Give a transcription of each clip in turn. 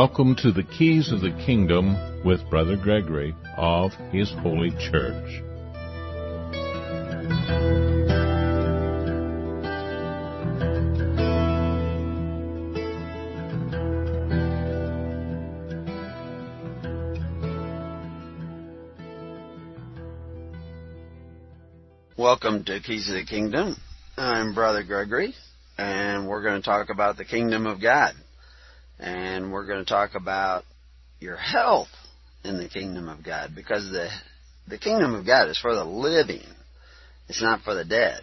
Welcome to the Keys of the Kingdom with Brother Gregory of His Holy Church. Welcome to Keys of the Kingdom. I'm Brother Gregory, and we're going to talk about the Kingdom of God and we're going to talk about your health in the kingdom of God because the the kingdom of God is for the living. It's not for the dead.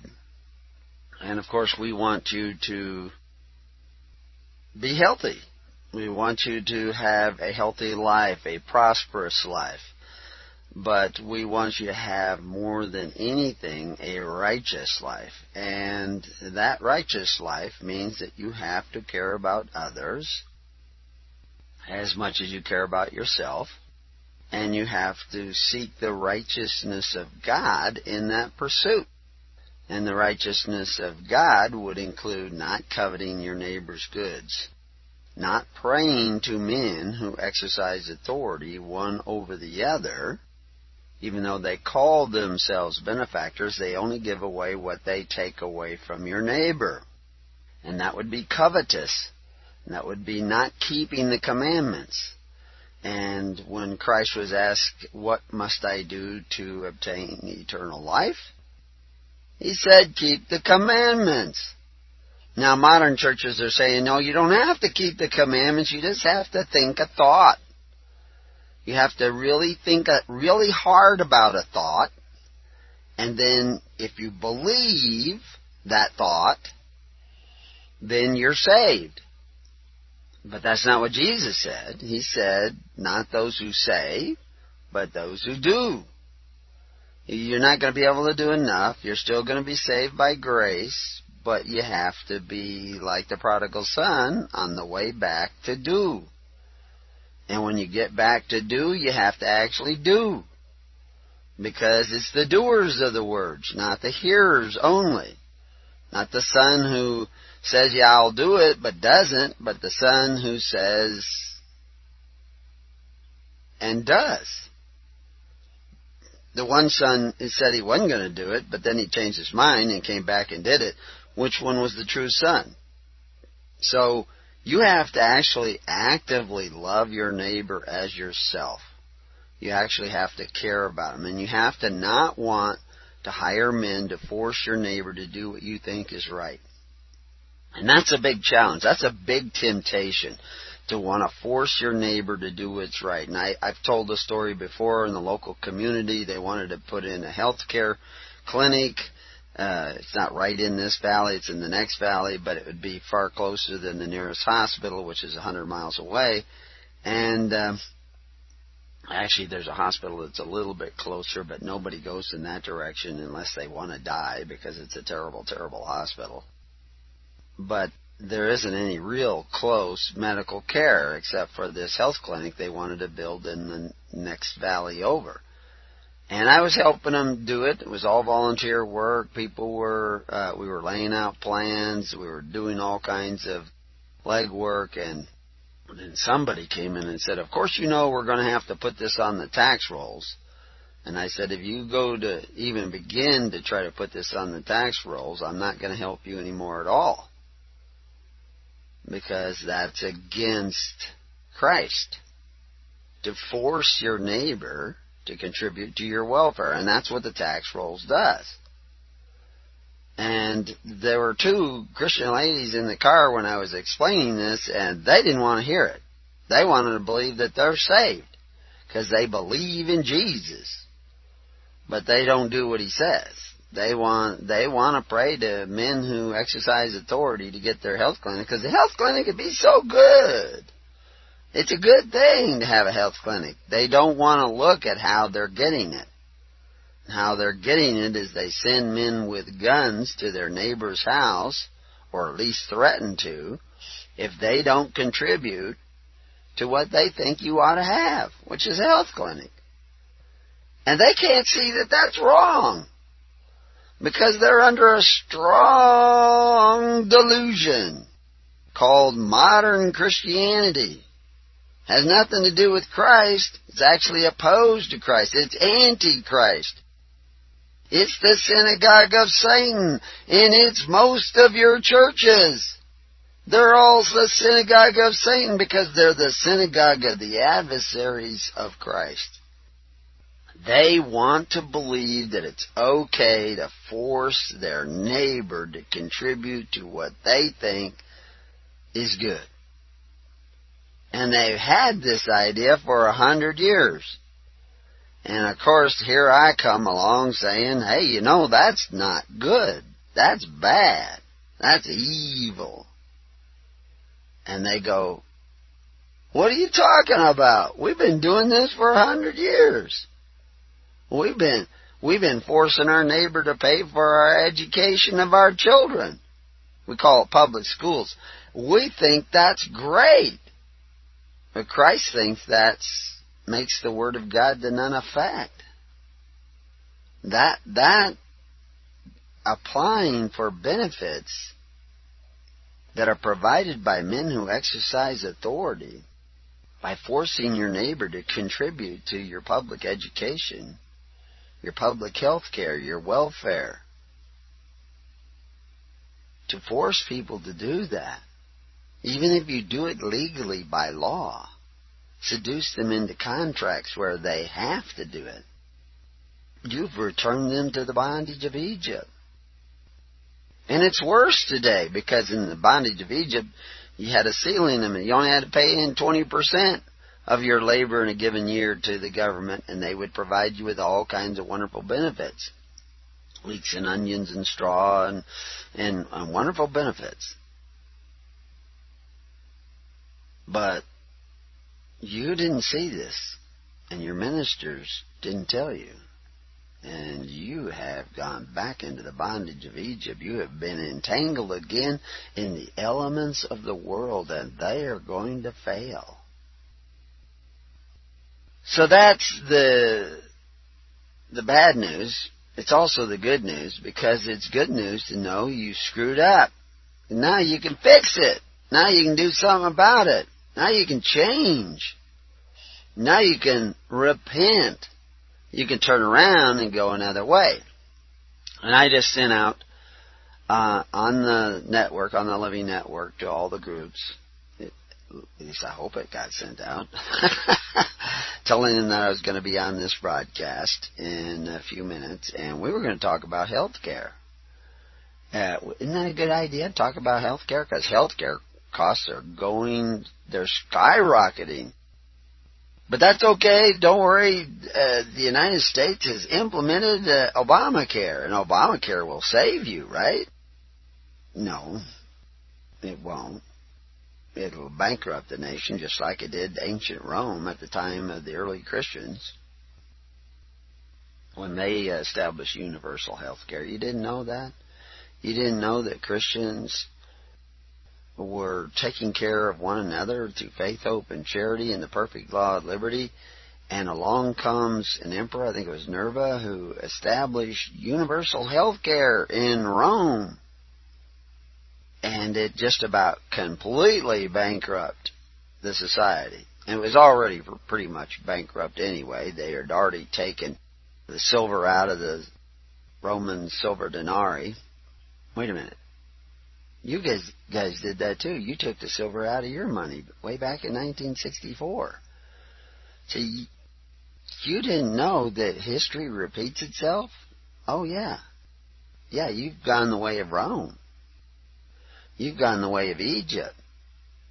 And of course, we want you to be healthy. We want you to have a healthy life, a prosperous life. But we want you to have more than anything a righteous life. And that righteous life means that you have to care about others as much as you care about yourself. And you have to seek the righteousness of God in that pursuit. And the righteousness of God would include not coveting your neighbor's goods, not praying to men who exercise authority one over the other. Even though they call themselves benefactors, they only give away what they take away from your neighbor. And that would be covetous. That would be not keeping the commandments. And when Christ was asked, What must I do to obtain eternal life? He said, Keep the commandments. Now, modern churches are saying, No, you don't have to keep the commandments, you just have to think a thought. You have to really think really hard about a thought, and then if you believe that thought, then you're saved. But that's not what Jesus said. He said, not those who say, but those who do. You're not going to be able to do enough. You're still going to be saved by grace, but you have to be like the prodigal son on the way back to do. And when you get back to do, you have to actually do. Because it's the doers of the words, not the hearers only. Not the son who says, yeah, I'll do it, but doesn't, but the son who says and does. The one son said he wasn't going to do it, but then he changed his mind and came back and did it. Which one was the true son? So, you have to actually actively love your neighbor as yourself. You actually have to care about him. And you have to not want to hire men to force your neighbor to do what you think is right. And that's a big challenge. That's a big temptation to want to force your neighbor to do what's right. And I, I've told the story before in the local community. They wanted to put in a health care clinic. Uh, it's not right in this valley, it's in the next valley, but it would be far closer than the nearest hospital, which is a 100 miles away. And um, actually, there's a hospital that's a little bit closer, but nobody goes in that direction unless they want to die because it's a terrible, terrible hospital but there isn't any real close medical care except for this health clinic they wanted to build in the next valley over. And I was helping them do it. It was all volunteer work. People were, uh, we were laying out plans. We were doing all kinds of legwork. And then somebody came in and said, of course you know we're going to have to put this on the tax rolls. And I said, if you go to even begin to try to put this on the tax rolls, I'm not going to help you anymore at all because that's against Christ. To force your neighbor to contribute to your welfare, and that's what the tax rolls does. And there were two Christian ladies in the car when I was explaining this, and they didn't want to hear it. They wanted to believe that they're saved because they believe in Jesus, but they don't do what he says. They want they want to pray to men who exercise authority to get their health clinic because the health clinic could be so good. It's a good thing to have a health clinic. They don't want to look at how they're getting it. How they're getting it is they send men with guns to their neighbor's house, or at least threaten to, if they don't contribute to what they think you ought to have, which is a health clinic. And they can't see that that's wrong because they're under a strong delusion called modern Christianity. Has nothing to do with Christ. It's actually opposed to Christ. It's anti-Christ. It's the synagogue of Satan, and it's most of your churches. They're all the synagogue of Satan because they're the synagogue of the adversaries of Christ. They want to believe that it's okay to force their neighbor to contribute to what they think is good. And they've had this idea for a hundred years. And of course, here I come along saying, hey, you know, that's not good. That's bad. That's evil. And they go, what are you talking about? We've been doing this for a hundred years. We've been, we've been forcing our neighbor to pay for our education of our children. We call it public schools. We think that's great. But Christ thinks that makes the Word of God to none effect. That, that applying for benefits that are provided by men who exercise authority by forcing your neighbor to contribute to your public education, your public health care, your welfare. To force people to do that, even if you do it legally by law, seduce them into contracts where they have to do it, you've returned them to the bondage of Egypt. And it's worse today because in the bondage of Egypt, you had a ceiling limit. You only had to pay in 20% of your labor in a given year to the government, and they would provide you with all kinds of wonderful benefits. Leeks and onions and straw and, and, and wonderful benefits. But you didn't see this, and your ministers didn't tell you. And you have gone back into the bondage of Egypt. You have been entangled again in the elements of the world, and they are going to fail. So that's the the bad news. It's also the good news because it's good news to know you screwed up. And now you can fix it. Now you can do something about it. Now you can change. Now you can repent. You can turn around and go another way. And I just sent out uh, on the network, on the Living Network, to all the groups. At least I hope it got sent out. telling them that I was going to be on this broadcast in a few minutes, and we were going to talk about health care. Uh, isn't that a good idea? Talk about health care? Because health care costs are going, they're skyrocketing. But that's okay. Don't worry. Uh, the United States has implemented uh, Obamacare, and Obamacare will save you, right? No, it won't. It'll bankrupt the nation just like it did ancient Rome at the time of the early Christians when they established universal health care. You didn't know that? You didn't know that Christians were taking care of one another through faith, hope, and charity and the perfect law of liberty. And along comes an emperor, I think it was Nerva, who established universal health care in Rome and it just about completely bankrupt the society. It was already pretty much bankrupt anyway. They had already taken the silver out of the Roman silver denarii. Wait a minute. You guys, guys did that too. You took the silver out of your money way back in 1964. So you, you didn't know that history repeats itself? Oh yeah. Yeah, you've gone the way of Rome. You've gone the way of Egypt.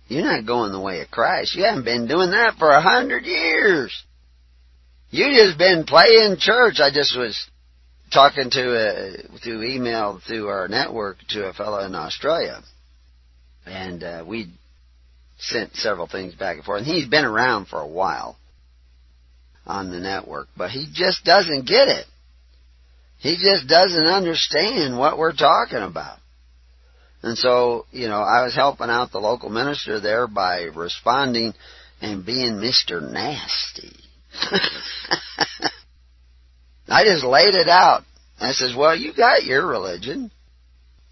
You're not going the way of Christ. You haven't been doing that for a hundred years. You just been playing church. I just was talking to a, through email through our network to a fellow in Australia, and uh, we sent several things back and forth. And he's been around for a while on the network, but he just doesn't get it. He just doesn't understand what we're talking about. And so, you know, I was helping out the local minister there by responding and being Mr. Nasty. I just laid it out. I says, well, you got your religion.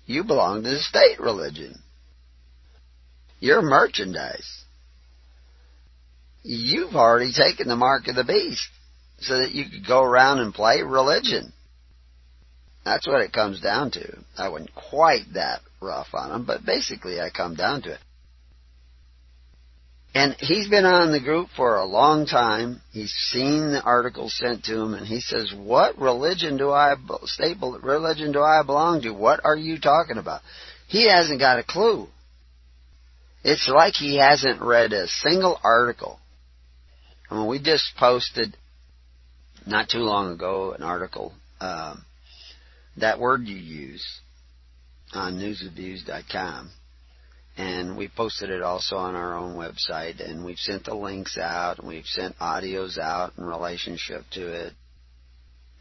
You belong to the state religion. You're merchandise. you've already taken the mark of the beast so that you could go around and play religion. That's what it comes down to. I wasn't quite that rough on him, but basically I come down to it. And he's been on the group for a long time. He's seen the articles sent to him, and he says, "What religion do I state religion do I belong to? What are you talking about?" He hasn't got a clue. It's like he hasn't read a single article. I mean, we just posted not too long ago an article. Um, that word you use Uh, on newswithviews.com and we posted it also on our own website and we've sent the links out and we've sent audios out in relationship to it.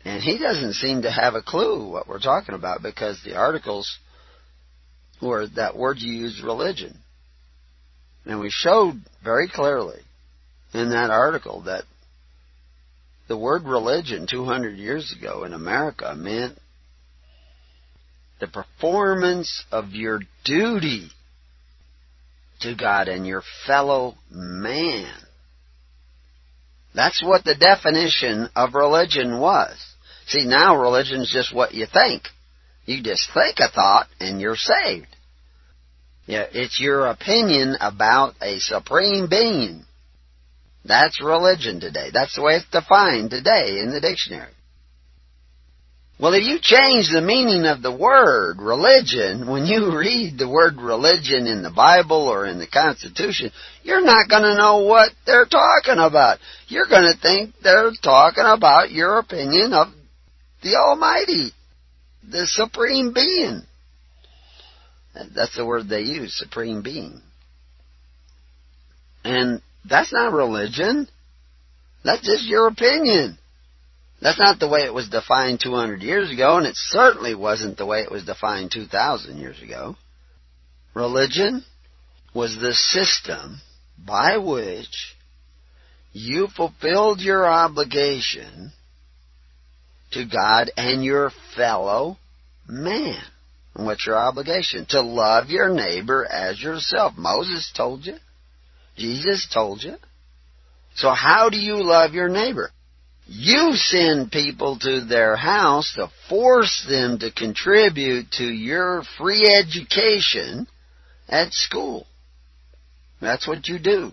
And he doesn't seem to have a clue what we're talking about because the articles were that word you use religion. And we showed very clearly in that article that the word religion 200 years ago in America meant the performance of your duty to God and your fellow man. That's what the definition of religion was. See, now religion's just what you think. You just think a thought and you're saved. Yeah, it's your opinion about a supreme being. That's religion today. That's the way it's defined today in the dictionary. Well, if you change the meaning of the word religion, when you read the word religion in the Bible or in the Constitution, you're not going to know what they're talking about. You're going to think they're talking about your opinion of the Almighty, the Supreme Being. That's the word they use, Supreme Being. And that's not religion. That's just your opinion. That's not the way it was defined 200 years ago, and it certainly wasn't the way it was defined 2,000 years ago. Religion was the system by which you fulfilled your obligation to God and your fellow man. And what's your obligation? To love your neighbor as yourself. Moses told you. Jesus told you. So how do you love your neighbor? You send people to their house to force them to contribute to your free education at school. That's what you do.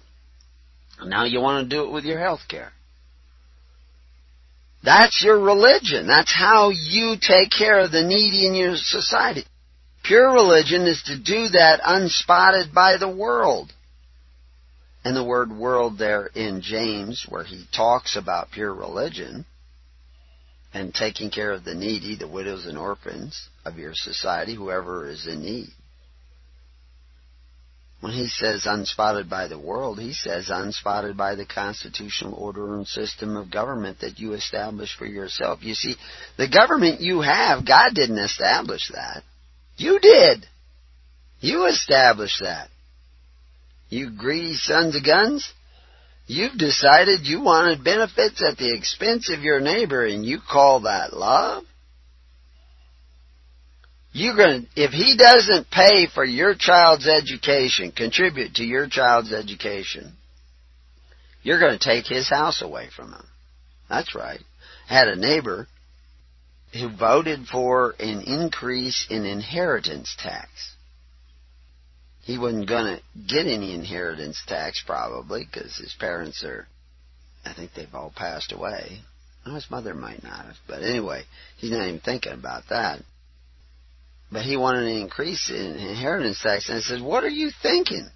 Now you want to do it with your health care. That's your religion. That's how you take care of the needy in your society. Pure religion is to do that unspotted by the world. And the word world there in James, where he talks about pure religion and taking care of the needy, the widows and orphans of your society, whoever is in need. When he says unspotted by the world, he says unspotted by the constitutional order and system of government that you establish for yourself. You see, the government you have, God didn't establish that. You did. You established that. You greedy sons of guns. You've decided you wanted benefits at the expense of your neighbor and you call that love? You're going if he doesn't pay for your child's education, contribute to your child's education, you're going to take his house away from him. That's right. I had a neighbor who voted for an increase in inheritance tax he wasn't going to get any inheritance tax probably because his parents are, I think they've all passed away. Well, his mother might not have, but anyway, he's not even thinking about that. But he wanted an increase in inheritance tax, and I said, "What are you thinking?"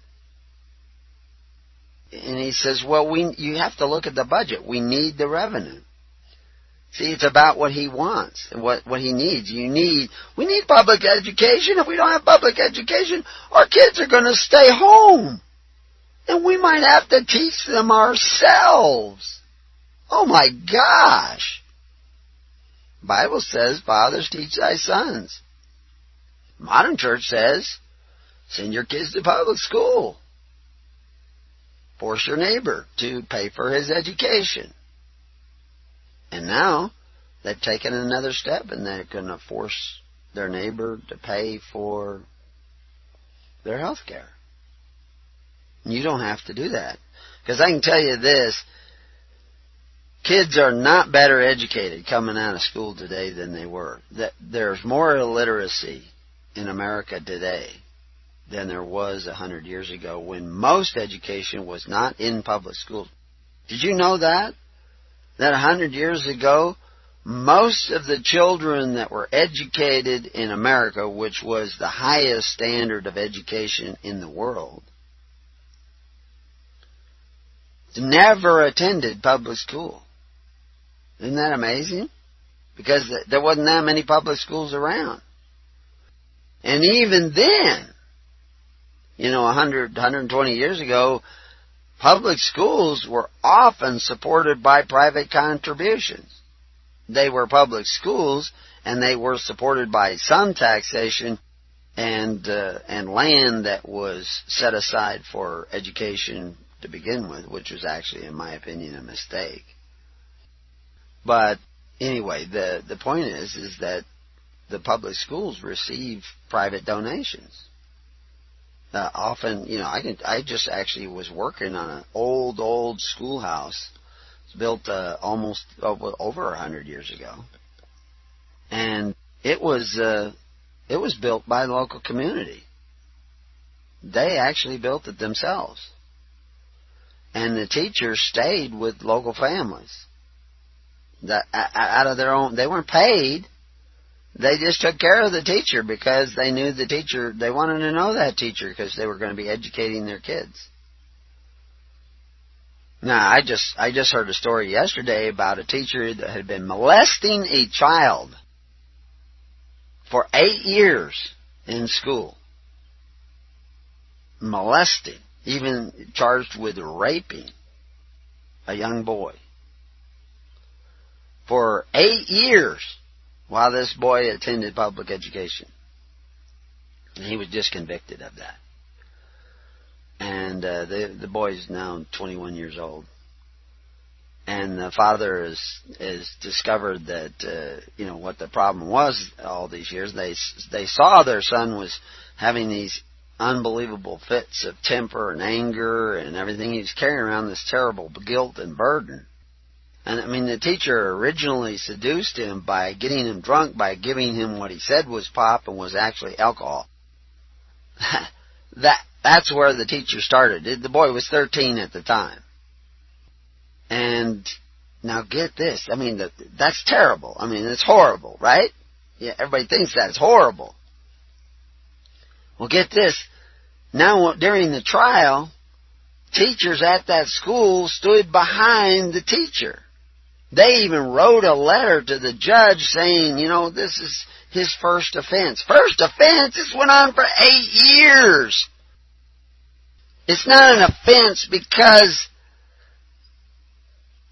And he says, "Well, we you have to look at the budget. We need the revenue." See, it's about what he wants and what, what he needs. You need, we need public education. If we don't have public education, our kids are going to stay home. And we might have to teach them ourselves. Oh my gosh. Bible says, fathers teach thy sons. Modern church says, send your kids to public school. Force your neighbor to pay for his education. And now they've taken another step and they're going to force their neighbor to pay for their health care. You don't have to do that. Because I can tell you this, kids are not better educated coming out of school today than they were. There's more illiteracy in America today than there was a hundred years ago when most education was not in public schools. Did you know that? That a hundred years ago, most of the children that were educated in America, which was the highest standard of education in the world, never attended public school. Isn't that amazing? Because there wasn't that many public schools around. And even then, you know, 100, 120 years ago, public schools were often supported by private contributions. They were public schools, and they were supported by some taxation and uh, and land that was set aside for education to begin with, which was actually, in my opinion, a mistake. But anyway, the the point is is that the public schools receive private donations. Uh, often, you know, I can I just actually was working on an old old schoolhouse. Built uh, almost over a hundred years ago, and it was uh, it was built by the local community. They actually built it themselves, and the teachers stayed with local families that out of their own. They weren't paid. They just took care of the teacher because they knew the teacher. They wanted to know that teacher because they were going to be educating their kids. Now, I just I just heard a story yesterday about a teacher that had been molesting a child for eight years in school. Molesting, even charged with raping a young boy for eight years while this boy attended public education. And he was just convicted of that. And uh, the the boy is now 21 years old. And the father has has discovered that uh, you know what the problem was all these years. They they saw their son was having these unbelievable fits of temper and anger and everything. He was carrying around this terrible guilt and burden. And I mean, the teacher originally seduced him by getting him drunk by giving him what he said was pop and was actually alcohol. that that's where the teacher started. The boy was 13 at the time. And now get this. I mean, that's terrible. I mean, it's horrible, right? Yeah, everybody thinks that. It's horrible. Well, get this. Now, during the trial, teachers at that school stood behind the teacher. They even wrote a letter to the judge saying, you know, this is his first offense. First offense? This went on for eight years. It's not an offense because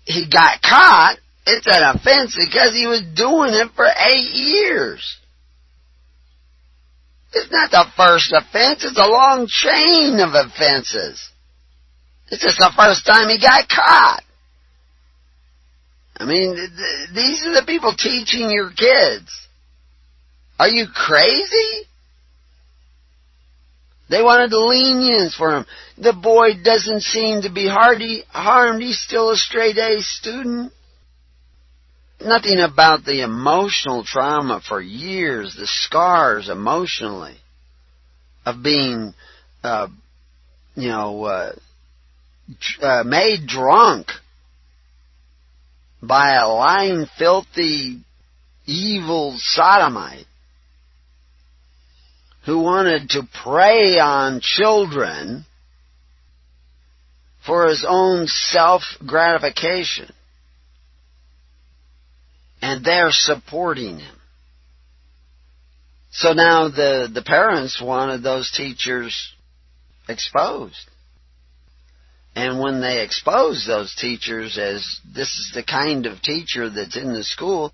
he got caught. It's an offense because he was doing it for eight years. It's not the first offense. It's a long chain of offenses. It's just the first time he got caught. I mean, th- these are the people teaching your kids. Are you crazy? They wanted the lenience for him. The boy doesn't seem to be hardy, harmed. He's still a straight A student. Nothing about the emotional trauma for years, the scars emotionally of being, uh, you know, uh, uh, made drunk by a lying, filthy, evil sodomite who wanted to prey on children for his own self-gratification. And they're supporting him. So now the, the parents wanted those teachers exposed. And when they expose those teachers as this is the kind of teacher that's in the school,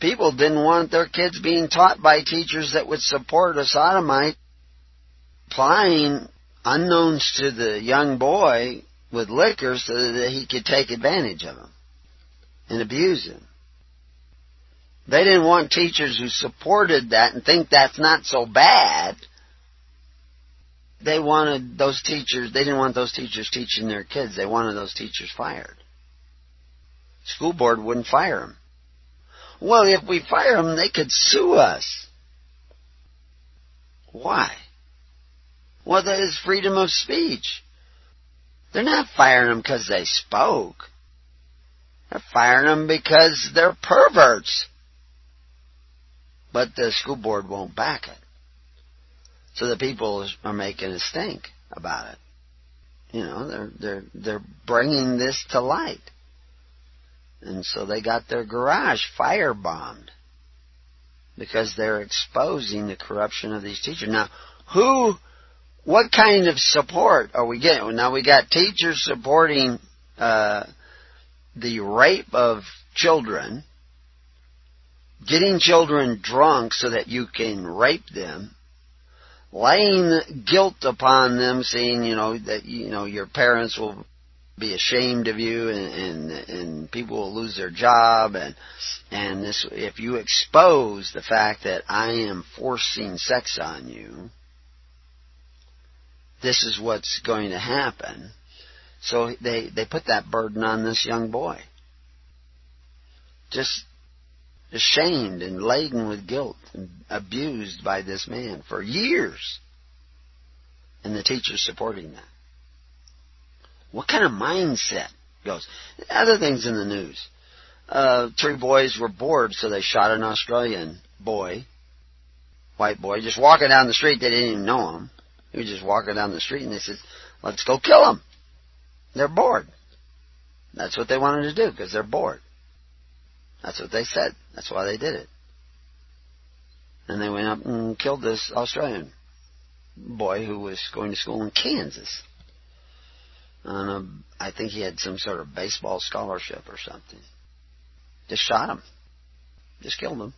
people didn't want their kids being taught by teachers that would support a sodomite plying unknowns to the young boy with liquor so that he could take advantage of him and abuse him. They didn't want teachers who supported that and think that's not so bad they wanted those teachers, they didn't want those teachers teaching their kids. They wanted those teachers fired. School board wouldn't fire them. Well, if we fire them, they could sue us. Why? Well, that is freedom of speech. They're not firing them because they spoke. They're firing them because they're perverts. But the school board won't back it. So the people are making a stink about it. You know, they're they're they're bringing this to light. And so they got their garage firebombed because they're exposing the corruption of these teachers. Now, who, what kind of support are we getting? Now we got teachers supporting uh, the rape of children, getting children drunk so that you can rape them, laying guilt upon them, saying you know that you know your parents will be ashamed of you and, and and people will lose their job and and this if you expose the fact that I am forcing sex on you this is what's going to happen. So they they put that burden on this young boy. Just ashamed and laden with guilt and abused by this man for years and the teacher's supporting that what kind of mindset goes? Other things in the news. Uh, three boys were bored, so they shot an Australian boy, white boy, just walking down the street. They didn't even know him. He was just walking down the street, and they said, "Let's go kill him." They're bored. That's what they wanted to do because they're bored. That's what they said. That's why they did it. And they went up and killed this Australian boy who was going to school in Kansas on I think he had some sort of baseball scholarship or something. Just shot him. Just killed him.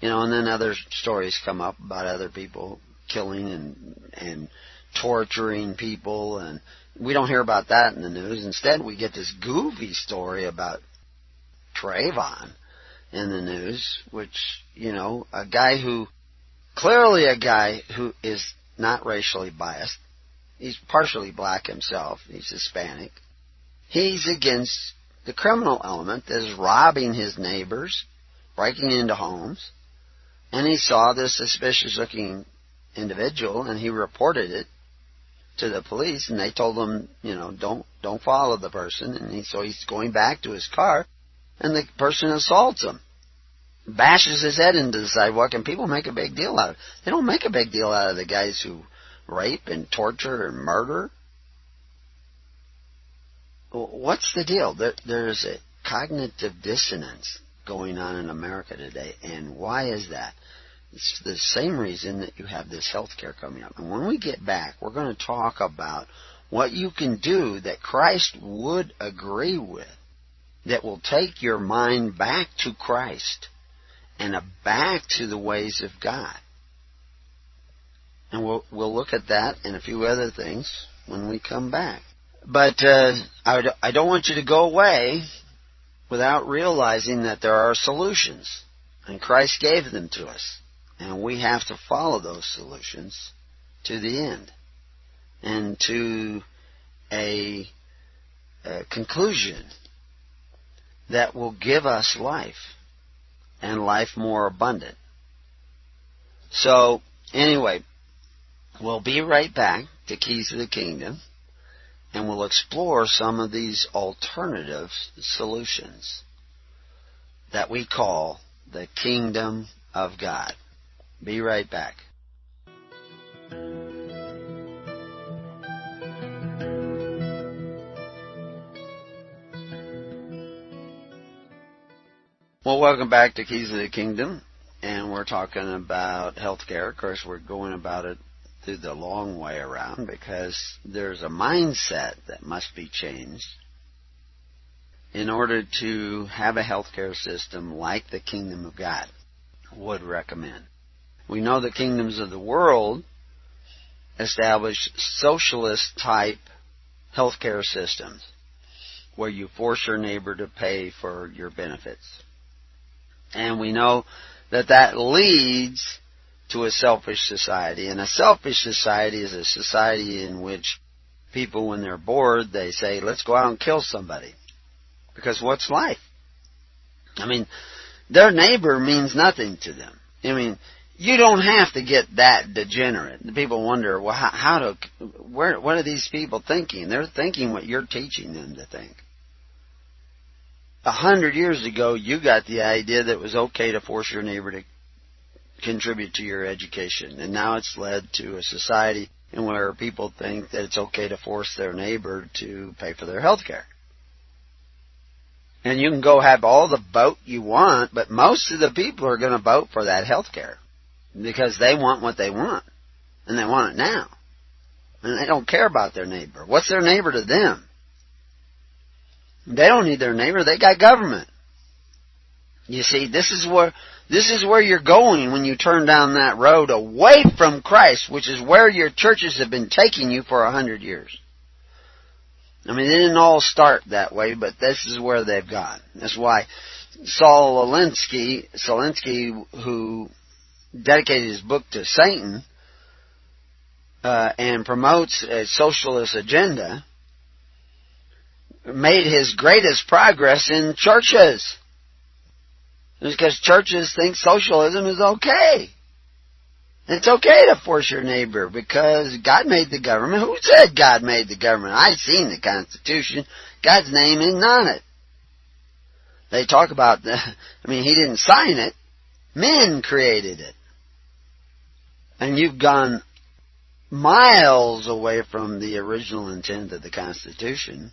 You know, and then other stories come up about other people killing and and torturing people and we don't hear about that in the news. Instead we get this goofy story about Trayvon in the news, which, you know, a guy who clearly a guy who is not racially biased, He's partially black himself. He's Hispanic. He's against the criminal element that is robbing his neighbors, breaking into homes. And he saw this suspicious looking individual and he reported it to the police and they told him, you know, don't don't follow the person and he, so he's going back to his car and the person assaults him. Bashes his head into the sidewalk and people make a big deal out of it. They don't make a big deal out of the guys who rape and torture and murder? What's the deal? There's a cognitive dissonance going on in America today, and why is that? It's the same reason that you have this health care coming up. And when we get back, we're going to talk about what you can do that Christ would agree with that will take your mind back to Christ and back to the ways of God. And we'll, we'll look at that and a few other things when we come back. But uh, I, I don't want you to go away without realizing that there are solutions. And Christ gave them to us. And we have to follow those solutions to the end. And to a, a conclusion that will give us life and life more abundant. So, anyway, We'll be right back to Keys of the Kingdom and we'll explore some of these alternative solutions that we call the Kingdom of God. Be right back. Well, welcome back to Keys of the Kingdom, and we're talking about healthcare. Of course, we're going about it through the long way around because there's a mindset that must be changed in order to have a healthcare system like the kingdom of God would recommend. We know the kingdoms of the world establish socialist type healthcare systems where you force your neighbor to pay for your benefits. And we know that that leads to a selfish society. And a selfish society is a society in which people, when they're bored, they say, let's go out and kill somebody. Because what's life? I mean, their neighbor means nothing to them. I mean, you don't have to get that degenerate. People wonder, well, how, how to, where, what are these people thinking? They're thinking what you're teaching them to think. A hundred years ago, you got the idea that it was okay to force your neighbor to contribute to your education, and now it's led to a society in where people think that it's okay to force their neighbor to pay for their health care. And you can go have all the vote you want, but most of the people are going to vote for that health care because they want what they want. And they want it now. And they don't care about their neighbor. What's their neighbor to them? They don't need their neighbor. They got government. You see, this is where, this is where you're going when you turn down that road away from Christ, which is where your churches have been taking you for a hundred years. I mean, they didn't all start that way, but this is where they've gone. That's why Saul Alinsky, Alinsky, who dedicated his book to Satan uh, and promotes a socialist agenda, made his greatest progress in churches. It's because churches think socialism is okay. It's okay to force your neighbor because God made the government. Who said God made the government? I've seen the Constitution. God's name isn't on it. They talk about the, I mean, He didn't sign it. Men created it. And you've gone miles away from the original intent of the Constitution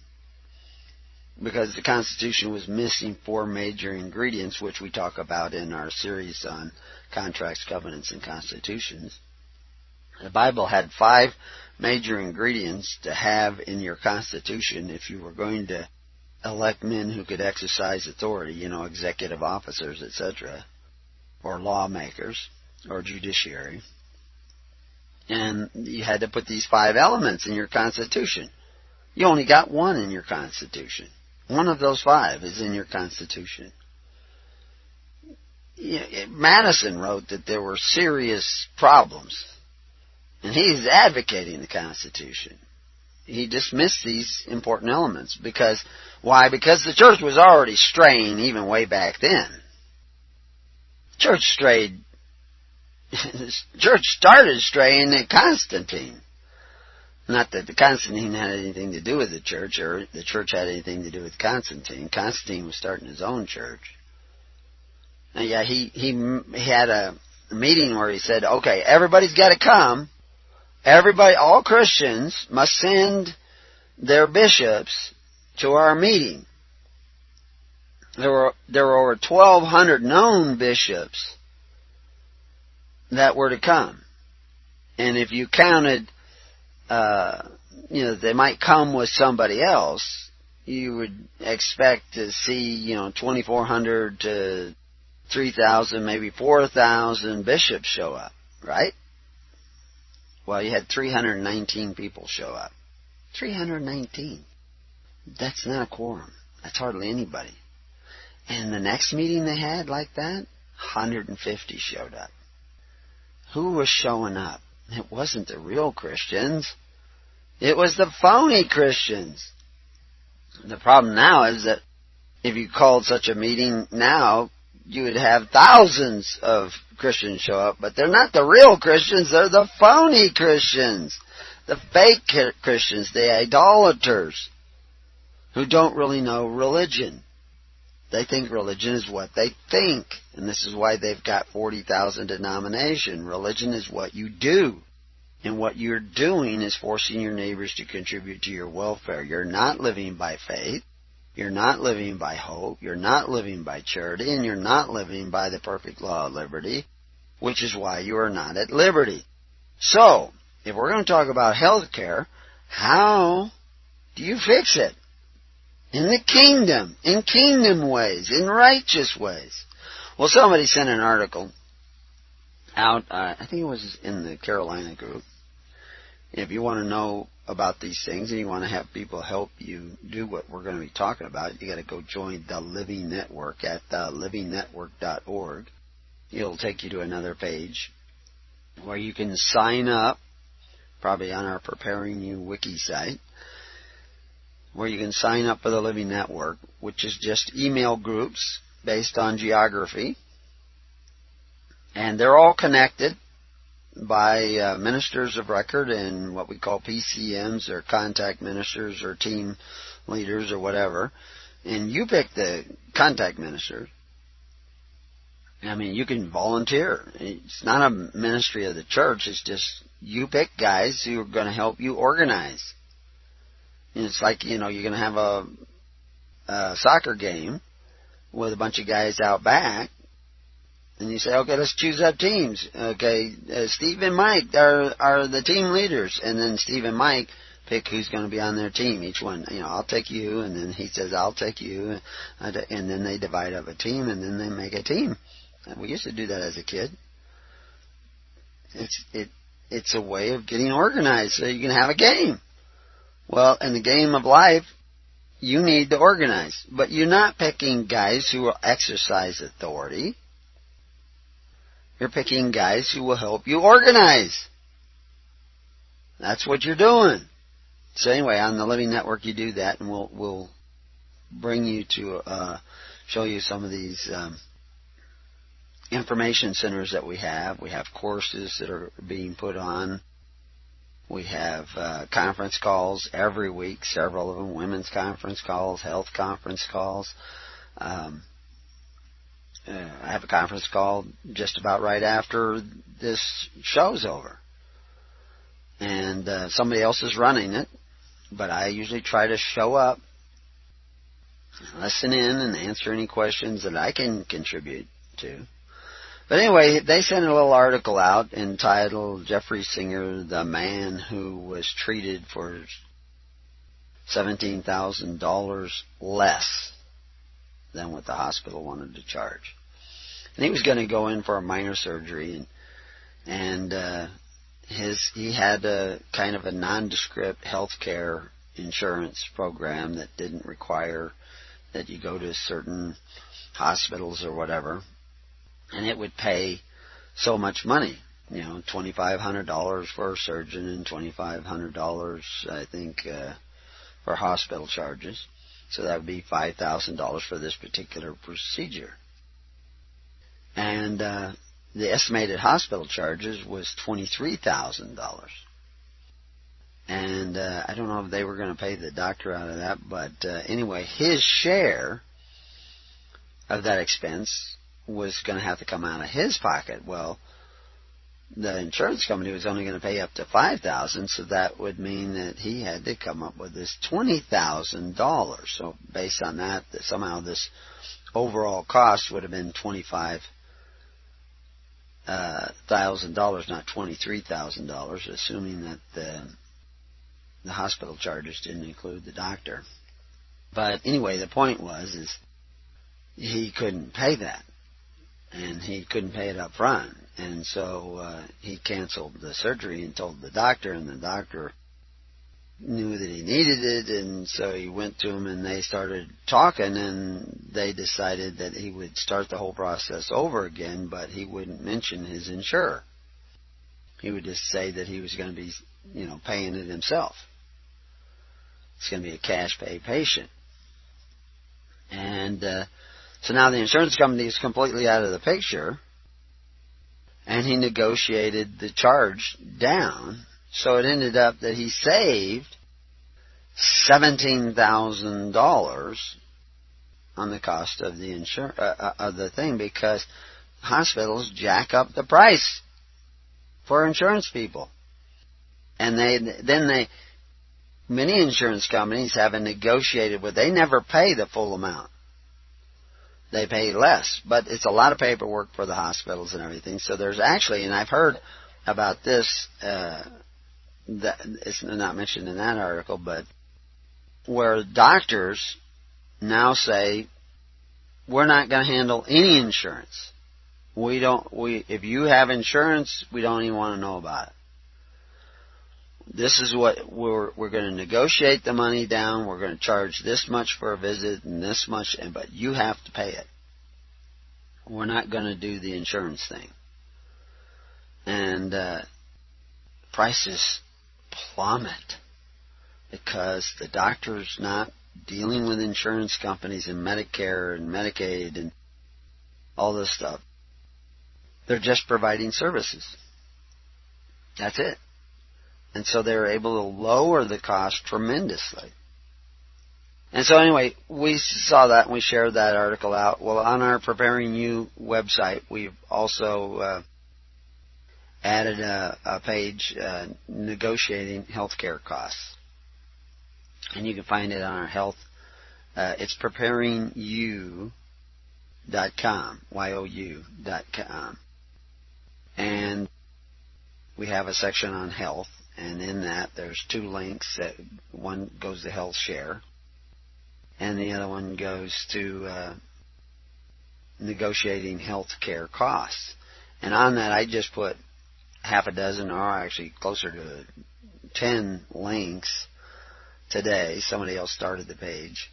because the Constitution was missing four major ingredients, which we talk about in our series on contracts, covenants, and constitutions. The Bible had five major ingredients to have in your Constitution if you were going to elect men who could exercise authority, you know, executive officers, etc., or lawmakers, or judiciary. And you had to put these five elements in your Constitution. You only got one in your Constitution. One of those five is in your Constitution. Madison wrote that there were serious problems, and he's advocating the Constitution. He dismissed these important elements because why? Because the church was already straying even way back then. Church strayed. church started straying at Constantine. Not that Constantine had anything to do with the church, or the church had anything to do with Constantine. Constantine was starting his own church. And yeah, he he he had a meeting where he said, "Okay, everybody's got to come. Everybody, all Christians must send their bishops to our meeting." There were there were over 1,200 known bishops that were to come, and if you counted uh, you know, they might come with somebody else, you would expect to see, you know, 2,400 to 3,000, maybe 4,000 bishops show up, right? Well, you had 319 people show up. 319. That's not a quorum. That's hardly anybody. And the next meeting they had like that, 150 showed up. Who was showing up? It wasn't the real Christians. It was the phony Christians. The problem now is that if you called such a meeting now, you would have thousands of Christians show up, but they're not the real Christians, they're the phony Christians. The fake Christians, the idolaters, who don't really know religion. They think religion is what they think, and this is why they've got 40,000 denomination. Religion is what you do. And what you're doing is forcing your neighbors to contribute to your welfare. You're not living by faith. You're not living by hope. You're not living by charity. And you're not living by the perfect law of liberty, which is why you are not at liberty. So, if we're going to talk about health care, how do you fix it? In the kingdom, in kingdom ways, in righteous ways. Well, somebody sent an article out, uh, I think it was in the Carolina group, if you want to know about these things and you want to have people help you do what we're going to be talking about, you got to go join the Living Network at uh, thelivingnetwork.org. It'll take you to another page, where you can sign up, probably on our Preparing You wiki site, where you can sign up for the Living Network, which is just email groups based on geography. And they're all connected by uh, ministers of record and what we call PCMs or contact ministers or team leaders or whatever. And you pick the contact ministers. I mean, you can volunteer. It's not a ministry of the church. It's just you pick guys who are going to help you organize. And it's like, you know, you're going to have a, a soccer game with a bunch of guys out back. And you say, okay, let's choose up teams. Okay, uh, Steve and Mike are are the team leaders, and then Steve and Mike pick who's going to be on their team. Each one, you know, I'll take you, and then he says, I'll take you, and then they divide up a team, and then they make a team. We used to do that as a kid. It's it it's a way of getting organized so you can have a game. Well, in the game of life, you need to organize. But you're not picking guys who will exercise authority. You're picking guys who will help you organize. That's what you're doing. So anyway, on the Living Network, you do that, and we'll we'll bring you to uh, show you some of these um, information centers that we have. We have courses that are being put on we have uh, conference calls every week, several of them, women's conference calls, health conference calls. Um, uh, I have a conference call just about right after this show's over. And uh, somebody else is running it, but I usually try to show up, listen in, and answer any questions that I can contribute to. But anyway, they sent a little article out entitled Jeffrey Singer, the man who was treated for $17,000 less than what the hospital wanted to charge. And he was going to go in for a minor surgery and, and, uh, his, he had a kind of a nondescript health care insurance program that didn't require that you go to certain hospitals or whatever and it would pay so much money. You know, twenty five hundred dollars for a surgeon and twenty five hundred dollars, I think, uh, for hospital charges. So that would be five thousand dollars for this particular procedure. And uh, the estimated hospital charges was twenty three thousand dollars. And uh, I don't know if they were going to pay the doctor out of that, but uh, anyway, his share of that expense was going to have to come out of his pocket. Well, the insurance company was only going to pay up to five thousand, so that would mean that he had to come up with this twenty thousand dollars. So based on that, that somehow this overall cost would have been twenty five uh, thousand dollars, not twenty three thousand dollars, assuming that the the hospital charges didn't include the doctor. But anyway, the point was is he couldn't pay that and he couldn't pay it up front. And so uh, he canceled the surgery and told the doctor, and the doctor knew that he needed it, and so he went to him, and they started talking, and they decided that he would start the whole process over again, but he wouldn't mention his insurer. He would just say that he was going to be, you know, paying it himself. It's going to be a cash pay patient. And uh, so now the insurance company is completely out of the picture, and he negotiated the charge down. So it ended up that he saved seventeen thousand dollars on the cost of the insur- uh, uh, of the thing because hospitals jack up the price for insurance people, and they then they many insurance companies haven't negotiated with they never pay the full amount they pay less. But it's a lot of paperwork for the hospitals and everything. So there's actually, and I've heard about this, uh, that it's not mentioned in that article, but where doctors now say, we're not going to handle any insurance. We don't, we, if you have insurance, we don't even want to know about it this is what we're we're going to negotiate the money down. We're going to charge this much for a visit and this much, and but you have to pay it. We're not going to do the insurance thing. and uh, prices plummet because the doctor's not dealing with insurance companies and Medicare and Medicaid and all this stuff. They're just providing services. That's it. And so they're able to lower the cost tremendously. And so anyway, we saw that and we shared that article out. Well, on our Preparing You website, we've also uh, added a, a page uh, negotiating healthcare costs, and you can find it on our health. Uh, it's preparingyou.com, y-o-u dot com, and we have a section on health, and in that there's two links. That one goes to Health Share, and the other one goes to uh, negotiating health care costs. And on that, I just put half a dozen, or actually closer to ten links today. Somebody else started the page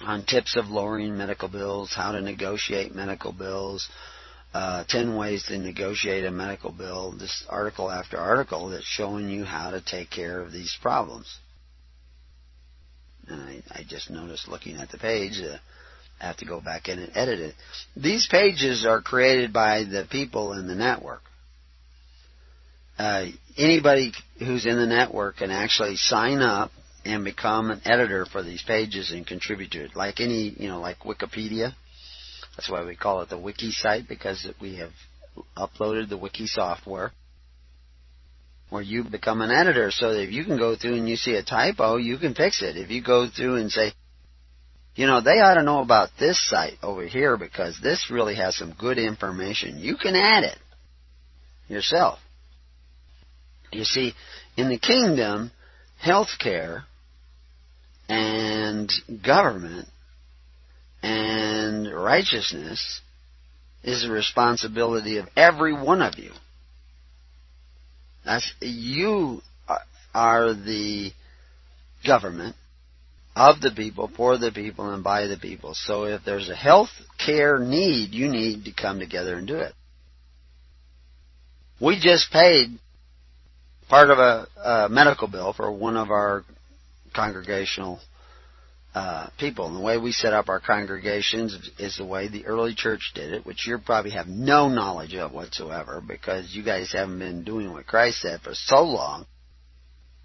on tips of lowering medical bills, how to negotiate medical bills, uh, 10 ways to negotiate a medical bill, this article after article that's showing you how to take care of these problems. And I, I just noticed looking at the page, uh, I have to go back in and edit it. These pages are created by the people in the network. Uh, anybody who's in the network can actually sign up and become an editor for these pages and contribute to it. Like any, you know, like Wikipedia. That's why we call it the wiki site because we have uploaded the wiki software where you become an editor so that if you can go through and you see a typo, you can fix it. If you go through and say, you know, they ought to know about this site over here because this really has some good information, you can add it yourself. You see, in the kingdom, healthcare and government and righteousness is the responsibility of every one of you. That's, you are the government of the people, for the people, and by the people. So if there's a health care need, you need to come together and do it. We just paid part of a, a medical bill for one of our congregational uh, people. And the way we set up our congregations is the way the early church did it, which you probably have no knowledge of whatsoever because you guys haven't been doing what Christ said for so long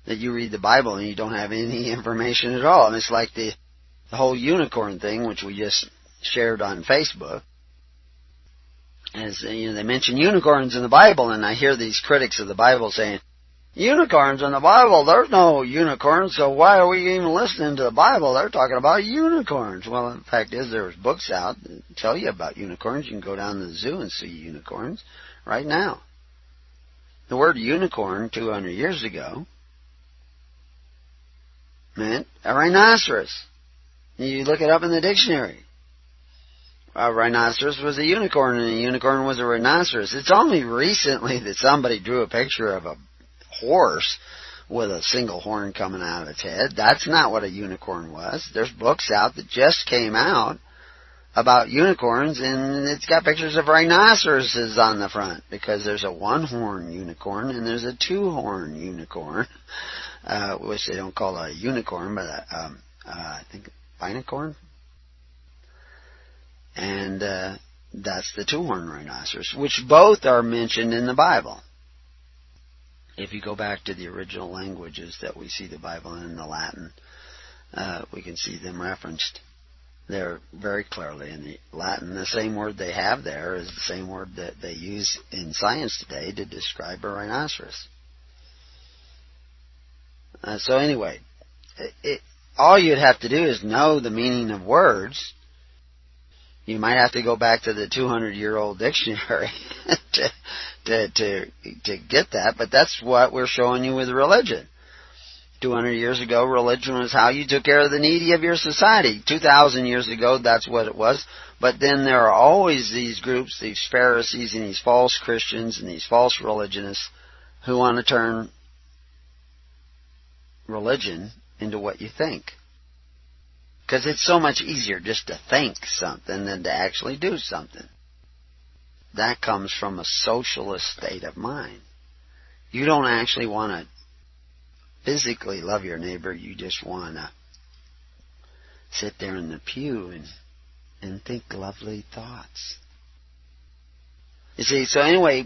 that you read the Bible and you don't have any information at all. And it's like the, the whole unicorn thing, which we just shared on Facebook. As you know, they mention unicorns in the Bible, and I hear these critics of the Bible saying, unicorns in the Bible. There's no unicorns, so why are we even listening to the Bible? They're talking about unicorns. Well, the fact is, there's books out that tell you about unicorns. You can go down to the zoo and see unicorns right now. The word unicorn 200 years ago meant a rhinoceros. You look it up in the dictionary. A rhinoceros was a unicorn, and a unicorn was a rhinoceros. It's only recently that somebody drew a picture of a horse with a single horn coming out of its head. That's not what a unicorn was. There's books out that just came out about unicorns and it's got pictures of rhinoceroses on the front because there's a one horn unicorn and there's a two horn unicorn, uh, which they don't call a unicorn, but a, um, uh, I think binacorn. And, uh, that's the two horn rhinoceros, which both are mentioned in the Bible if you go back to the original languages that we see the Bible in, the Latin, uh, we can see them referenced there very clearly in the Latin. The same word they have there is the same word that they use in science today to describe a rhinoceros. Uh, so anyway, it, it, all you'd have to do is know the meaning of words. You might have to go back to the 200 year old dictionary to to, to, to get that, but that's what we're showing you with religion. 200 years ago, religion was how you took care of the needy of your society. 2,000 years ago, that's what it was. But then there are always these groups, these Pharisees and these false Christians and these false religionists who want to turn religion into what you think. Because it's so much easier just to think something than to actually do something. That comes from a socialist state of mind. You don't actually want to physically love your neighbor, you just want to sit there in the pew and and think lovely thoughts. You see, so anyway,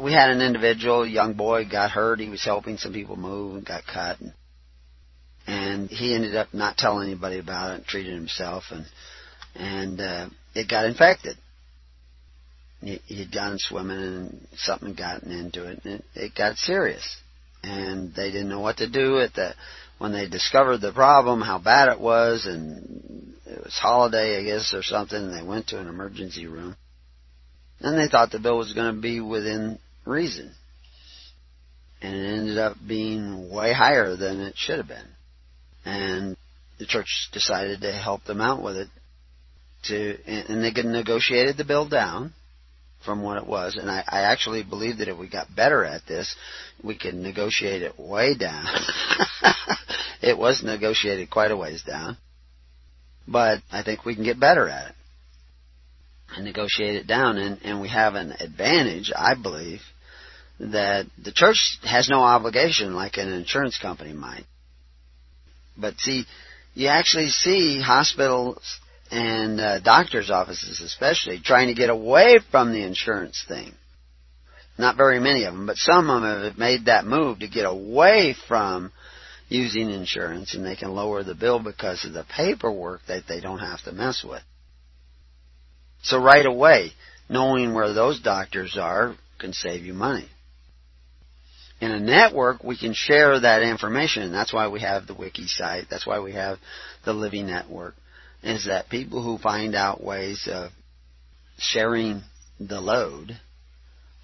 we had an individual, a young boy, got hurt. He was helping some people move and got cut. And, and he ended up not telling anybody about it treated himself. And, and uh, it got infected. He, he'd gone swimming and something gotten into it. And it, it got serious. And they didn't know what to do at the, when they discovered the problem, how bad it was. And it was holiday, I guess, or something. And they went to an emergency room. And they thought the bill was going to be within reason. And it ended up being way higher than it should have been. And the church decided to help them out with it. To and they negotiated the bill down from what it was. And I, I actually believe that if we got better at this, we could negotiate it way down. it was negotiated quite a ways down. But I think we can get better at it and negotiate it down. And, and we have an advantage, I believe, that the church has no obligation like an insurance company might. But see, you actually see hospitals and uh, doctors' offices, especially, trying to get away from the insurance thing. Not very many of them, but some of them have made that move to get away from using insurance, and they can lower the bill because of the paperwork that they don't have to mess with. So right away, knowing where those doctors are can save you money. In a network, we can share that information, that's why we have the wiki site. That's why we have the Living Network. Is that people who find out ways of sharing the load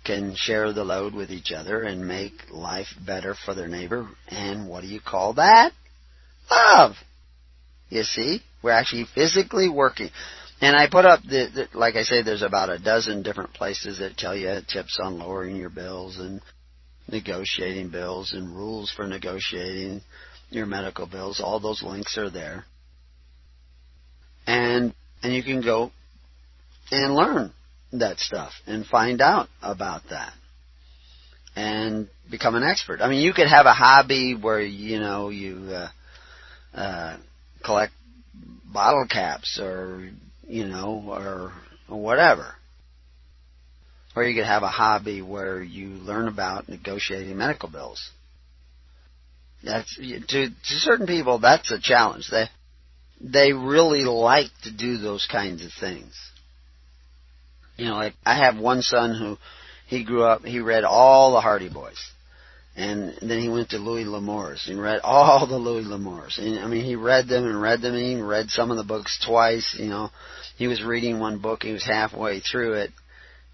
can share the load with each other and make life better for their neighbor. And what do you call that? Love. You see, we're actually physically working. And I put up the, the, like I say, there's about a dozen different places that tell you tips on lowering your bills and negotiating bills and rules for negotiating your medical bills. All those links are there. And and you can go and learn that stuff and find out about that and become an expert. I mean, you could have a hobby where you know you uh, uh, collect bottle caps or you know or, or whatever. Or you could have a hobby where you learn about negotiating medical bills. That's to to certain people that's a challenge. They they really like to do those kinds of things. You know, like I have one son who he grew up he read all the Hardy Boys. And then he went to Louis L'Amour's and read all the Louis L'Amour's. And I mean, he read them and read them and he read some of the books twice. You know, he was reading one book, he was halfway through it,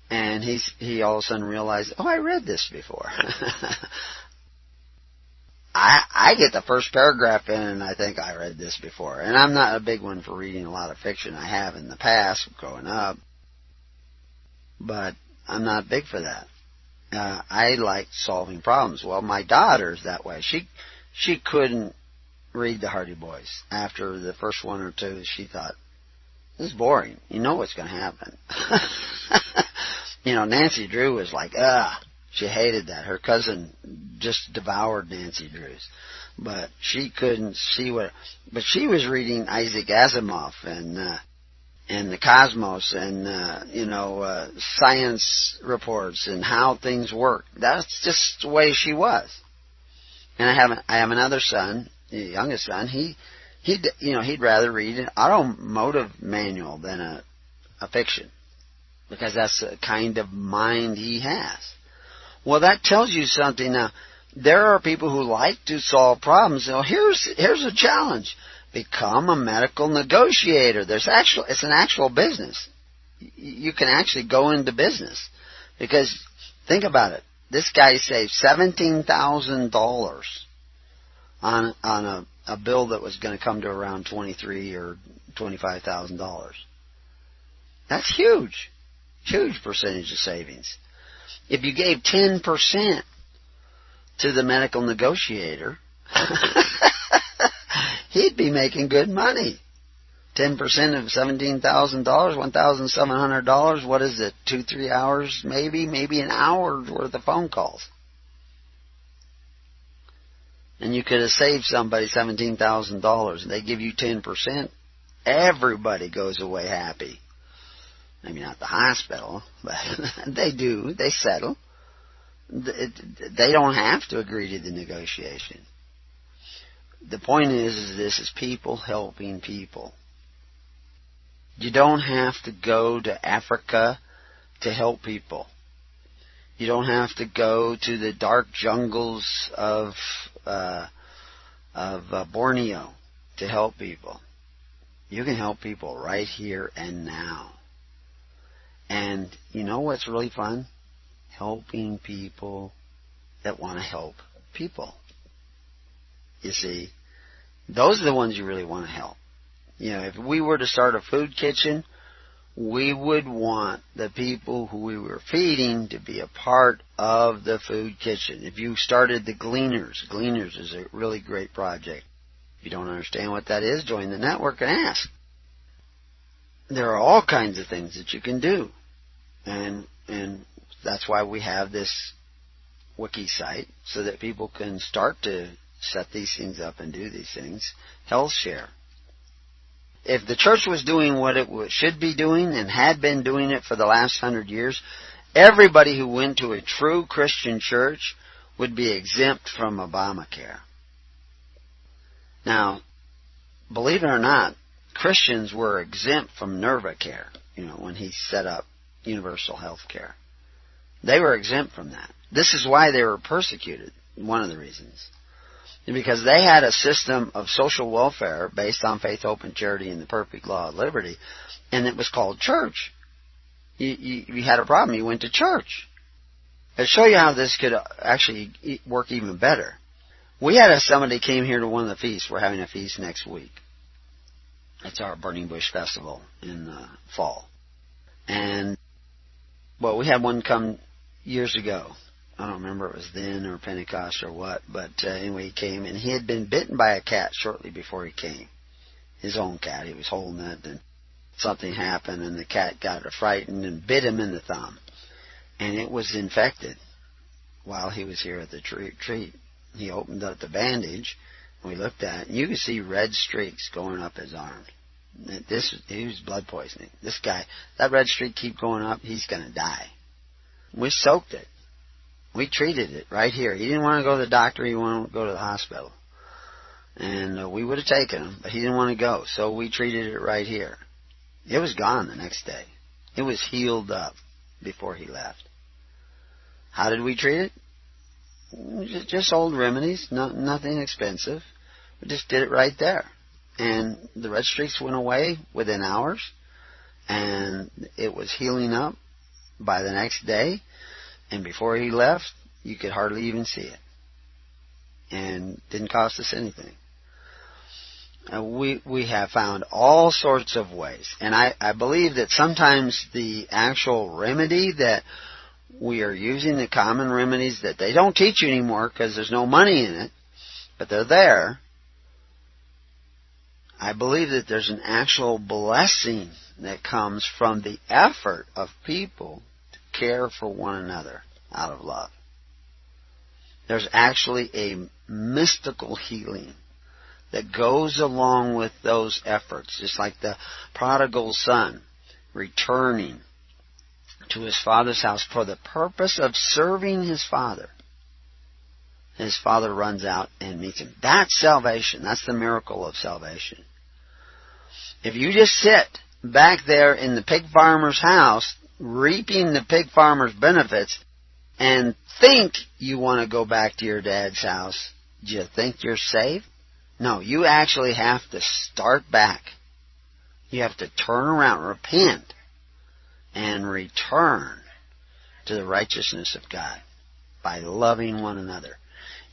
and he he all of a sudden realized, oh, I read this before. I I get the first paragraph in and I think I read this before. And I'm not a big one for reading a lot of fiction. I have in the past growing up, but I'm not big for that. Uh, I like solving problems. Well, my daughter's that way. She she couldn't read the Hardy Boys after the first one or two. She thought this is boring. You know what's going to happen. you know, Nancy Drew was like, ugh. She hated that. Her cousin just devoured Nancy Drews. But she couldn't see what, but she was reading Isaac Asimov and, uh, and the cosmos and, uh, you know, uh, science reports and how things work. That's just the way she was. And I have, I have another son, the youngest son, he, he'd you know he'd rather read an automotive manual than a a fiction because that's the kind of mind he has. Well, that tells you something. Now, there are people who like to solve problems. Now, here's here's a challenge: become a medical negotiator. There's actual it's an actual business. You can actually go into business because think about it. This guy saved seventeen thousand dollars on on a a bill that was going to come to around twenty three or twenty five thousand dollars. That's huge, huge percentage of savings. If you gave ten percent to the medical negotiator, he'd be making good money. 10% of $17,000, $1,700, what is it, two, three hours maybe, maybe an hour's worth of phone calls. And you could have saved somebody $17,000 and they give you 10%. Everybody goes away happy. Maybe not the hospital, but they do. They settle. They don't have to agree to the negotiation. The point is, is this is people helping people. You don't have to go to Africa to help people. You don't have to go to the dark jungles of uh, of uh, Borneo to help people. You can help people right here and now. And you know what's really fun? Helping people that want to help people. You see, those are the ones you really want to help. You know, if we were to start a food kitchen, we would want the people who we were feeding to be a part of the food kitchen. If you started the Gleaners, Gleaners is a really great project. If you don't understand what that is, join the network and ask. There are all kinds of things that you can do. And and that's why we have this wiki site so that people can start to set these things up and do these things. Health share. If the church was doing what it should be doing and had been doing it for the last hundred years, everybody who went to a true Christian church would be exempt from Obamacare. Now, believe it or not, Christians were exempt from NervaCare, you know, when he set up universal health care. They were exempt from that. This is why they were persecuted, one of the reasons. Because they had a system of social welfare based on faith, hope, and charity and the perfect law of liberty, and it was called church. You, you, you had a problem, you went to church. I'll show you how this could actually work even better. We had a, somebody came here to one of the feasts. We're having a feast next week. It's our Burning Bush Festival in the fall. And well, we had one come years ago. I don't remember it was then or Pentecost or what, but uh, anyway, he came and he had been bitten by a cat shortly before he came. His own cat. He was holding it and something happened and the cat got frightened and bit him in the thumb. And it was infected while he was here at the retreat. He opened up the bandage and we looked at it and you could see red streaks going up his arm. This he was blood poisoning. This guy, that red streak keep going up, he's to die. We soaked it. We treated it right here. He didn't want to go to the doctor. He wanted to go to the hospital, and uh, we would have taken him, but he didn't want to go. So we treated it right here. It was gone the next day. It was healed up before he left. How did we treat it? Just old remedies, no, nothing expensive. We just did it right there and the red streaks went away within hours, and it was healing up by the next day, and before he left, you could hardly even see it, and didn't cost us anything. Uh, we we have found all sorts of ways, and I, I believe that sometimes the actual remedy that we are using, the common remedies that they don't teach you anymore because there's no money in it, but they're there I believe that there's an actual blessing that comes from the effort of people to care for one another out of love. There's actually a mystical healing that goes along with those efforts, just like the prodigal son returning to his father's house for the purpose of serving his father. His father runs out and meets him. That's salvation. That's the miracle of salvation. If you just sit back there in the pig farmer's house, reaping the pig farmer's benefits, and think you want to go back to your dad's house, do you think you're safe? No, you actually have to start back. You have to turn around, repent, and return to the righteousness of God by loving one another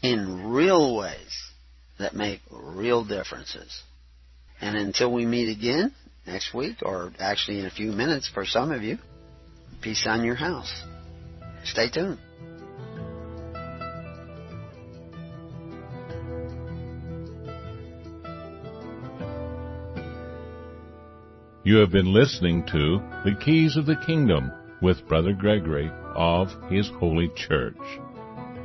in real ways that make real differences. And until we meet again next week, or actually in a few minutes for some of you, peace on your house. Stay tuned. You have been listening to The Keys of the Kingdom with Brother Gregory of His Holy Church.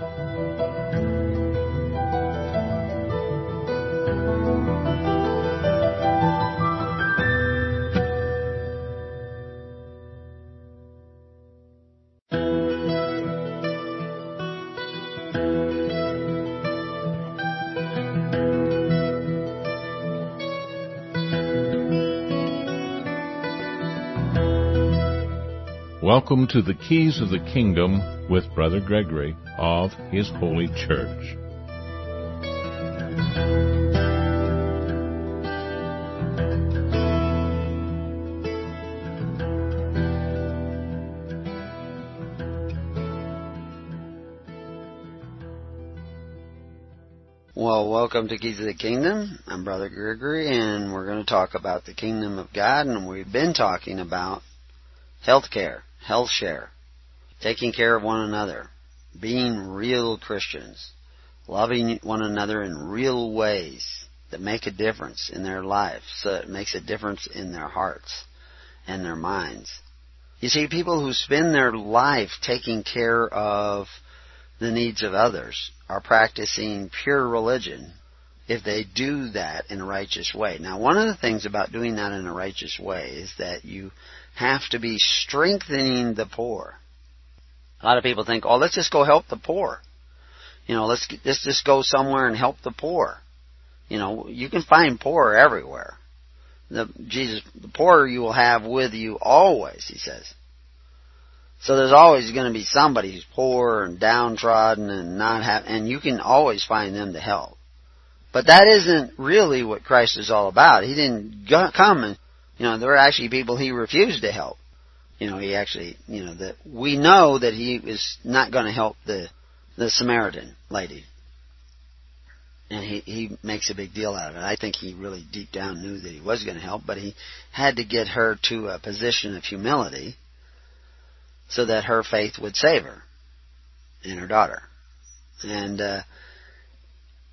Thank you. Welcome to the Keys of the Kingdom with Brother Gregory of His Holy Church. Well, welcome to Keys of the Kingdom. I'm Brother Gregory, and we're going to talk about the kingdom of God, and we've been talking about healthcare, health share, taking care of one another, being real Christians, loving one another in real ways that make a difference in their lives, so it makes a difference in their hearts and their minds. You see, people who spend their life taking care of the needs of others are practicing pure religion if they do that in a righteous way. Now, one of the things about doing that in a righteous way is that you have to be strengthening the poor. A lot of people think, "Oh, let's just go help the poor." You know, let's let's just go somewhere and help the poor. You know, you can find poor everywhere. The Jesus, the poor you will have with you always, he says. So there's always going to be somebody who's poor and downtrodden and not have, and you can always find them to help. But that isn't really what Christ is all about. He didn't come and, you know, there were actually people he refused to help. You know, he actually, you know, that we know that he was not going to help the the Samaritan lady. And he, he makes a big deal out of it. I think he really deep down knew that he was going to help, but he had to get her to a position of humility so that her faith would save her and her daughter. And uh,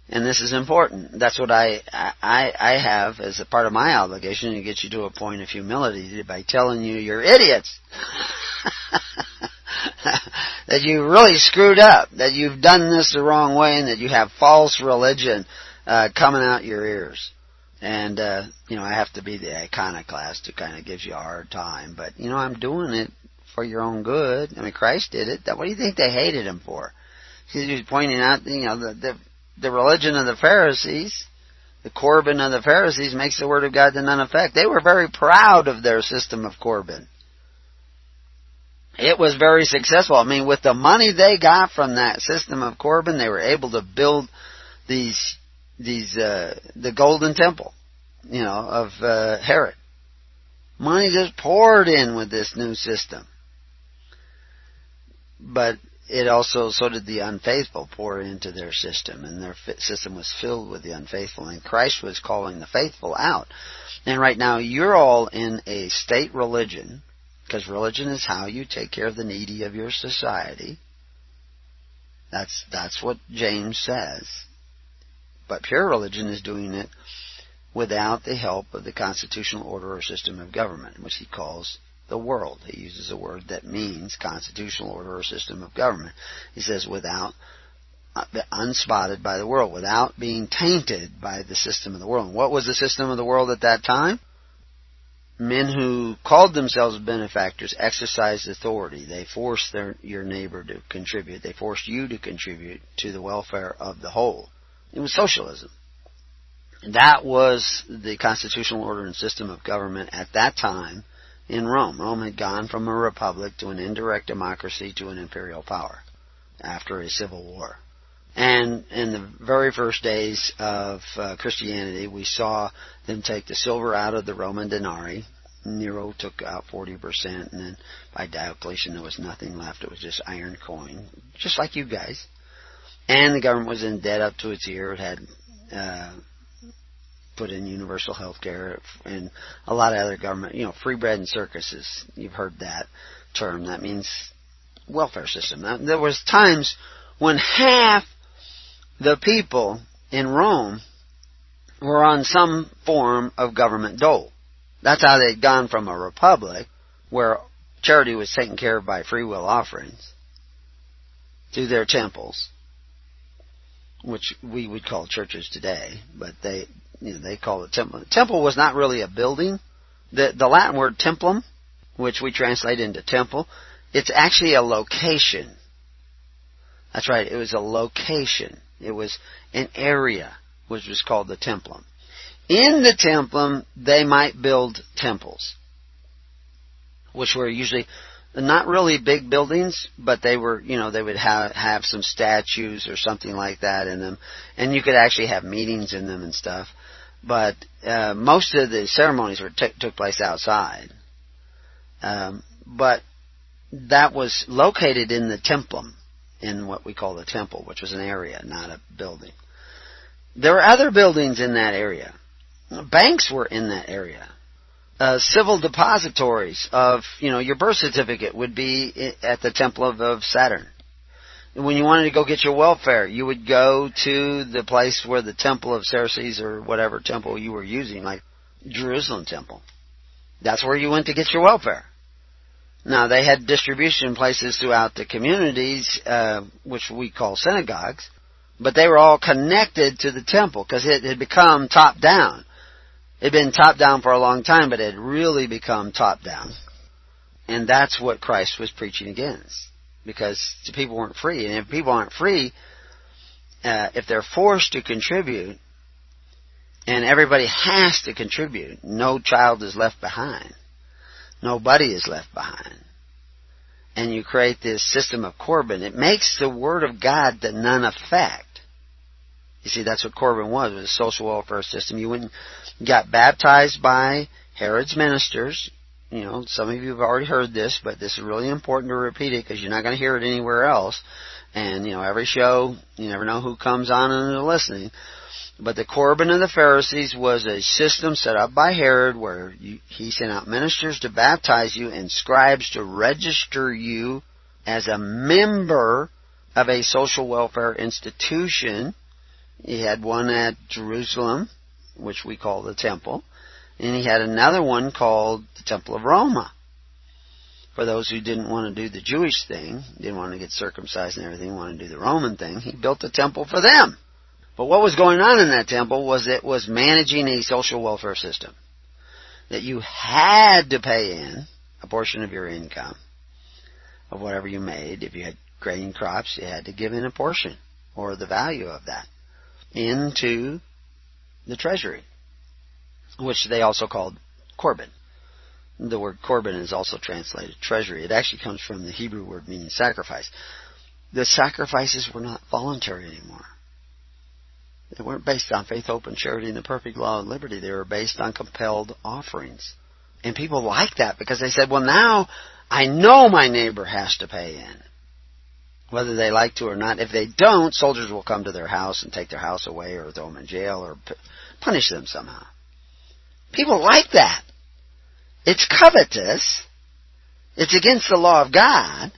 and this is important. That's what I I I have as a part of my obligation to get you to a point of humility by telling you you're idiots. that you really screwed up, that you've done this the wrong way, and that you have false religion uh, coming out your ears. And uh, you know, I have to be the iconoclast who kind of gives you a hard time, but you know, I'm doing it for your own good. I mean, Christ did it. What do you think they hated him for? He was pointing out, you know, the, the, the religion of the Pharisees, the Corban of the Pharisees makes the word of God to none effect. They were very proud of their system of Corban. It was very successful. I mean, with the money they got from that system of Corban, they were able to build these, these, uh, the Golden Temple, you know, of, uh, Herod. Money just poured in with this new system but it also so did the unfaithful pour into their system and their system was filled with the unfaithful and Christ was calling the faithful out. And right now you're all in a state religion because religion is how you take care of the needy of your society. That's that's what James says. But pure religion is doing it without the help of the constitutional order or system of government which he calls the world. He uses a word that means constitutional order or system of government. He says without uh, unspotted by the world, without being tainted by the system of the world. What was the system of the world at that time? Men who called themselves benefactors exercised authority. They forced their, your neighbor to contribute. They forced you to contribute to the welfare of the whole. It was socialism. That was the constitutional order and system of government at that time in Rome. Rome had gone from a republic to an indirect democracy to an imperial power after a civil war. And in the very first days of uh, Christianity, we saw them take the silver out of the Roman denarii Nero took out 40%, and then by Diocletian there was nothing left. It was just iron coin, just like you guys. And the government was in debt up to its ear. It had uh, put in universal health care and a lot of other government, you know, free bread and circuses. You've heard that term. That means welfare system. Now, there was times when half the people in Rome were on some form of government dole. That's how they'd gone from a republic where charity was taken care of by free will offerings to their temples, which we would call churches today, but they you know, they call it temple. Temple was not really a building. The the Latin word templum, which we translate into temple, it's actually a location. That's right, it was a location. It was an area which was called the templum. In the templum, they might build temples, which were usually not really big buildings, but they were, you know, they would have have some statues or something like that in them, and you could actually have meetings in them and stuff. But uh, most of the ceremonies were t- took place outside. Um, but that was located in the templum, in what we call the temple, which was an area, not a building. There were other buildings in that area. Banks were in that area. Uh, civil depositories of, you know, your birth certificate would be at the temple of, of Saturn. When you wanted to go get your welfare, you would go to the place where the temple of Ceres or whatever temple you were using, like Jerusalem temple. That's where you went to get your welfare. Now they had distribution places throughout the communities, uh, which we call synagogues, but they were all connected to the temple because it had become top down. It had been top down for a long time, but it had really become top down. And that's what Christ was preaching against. Because the people weren't free. And if people aren't free, uh, if they're forced to contribute, and everybody has to contribute, no child is left behind. Nobody is left behind. And you create this system of Corban. It makes the Word of God the none effect. You see, that's what Corban was, was a social welfare system. You went got baptized by Herod's ministers. You know, some of you have already heard this, but this is really important to repeat it because you're not going to hear it anywhere else. And, you know, every show, you never know who comes on and is listening. But the Corban of the Pharisees was a system set up by Herod where you, he sent out ministers to baptize you and scribes to register you as a member of a social welfare institution. He had one at Jerusalem, which we call the temple, and he had another one called the Temple of Roma. For those who didn't want to do the Jewish thing, didn't want to get circumcised and everything, wanted to do the Roman thing, he built a temple for them. But what was going on in that temple was it was managing a social welfare system. That you had to pay in a portion of your income, of whatever you made. If you had grain crops, you had to give in a portion, or the value of that, into the treasury, which they also called Corban. The word Corban is also translated treasury. It actually comes from the Hebrew word meaning sacrifice. The sacrifices were not voluntary anymore. They weren't based on faith, hope, and charity and the perfect law and liberty. They were based on compelled offerings. And people liked that because they said, well, now I know my neighbor has to pay in. Whether they like to or not. If they don't, soldiers will come to their house and take their house away or throw them in jail or punish them somehow. People like that. It's covetous. It's against the law of God.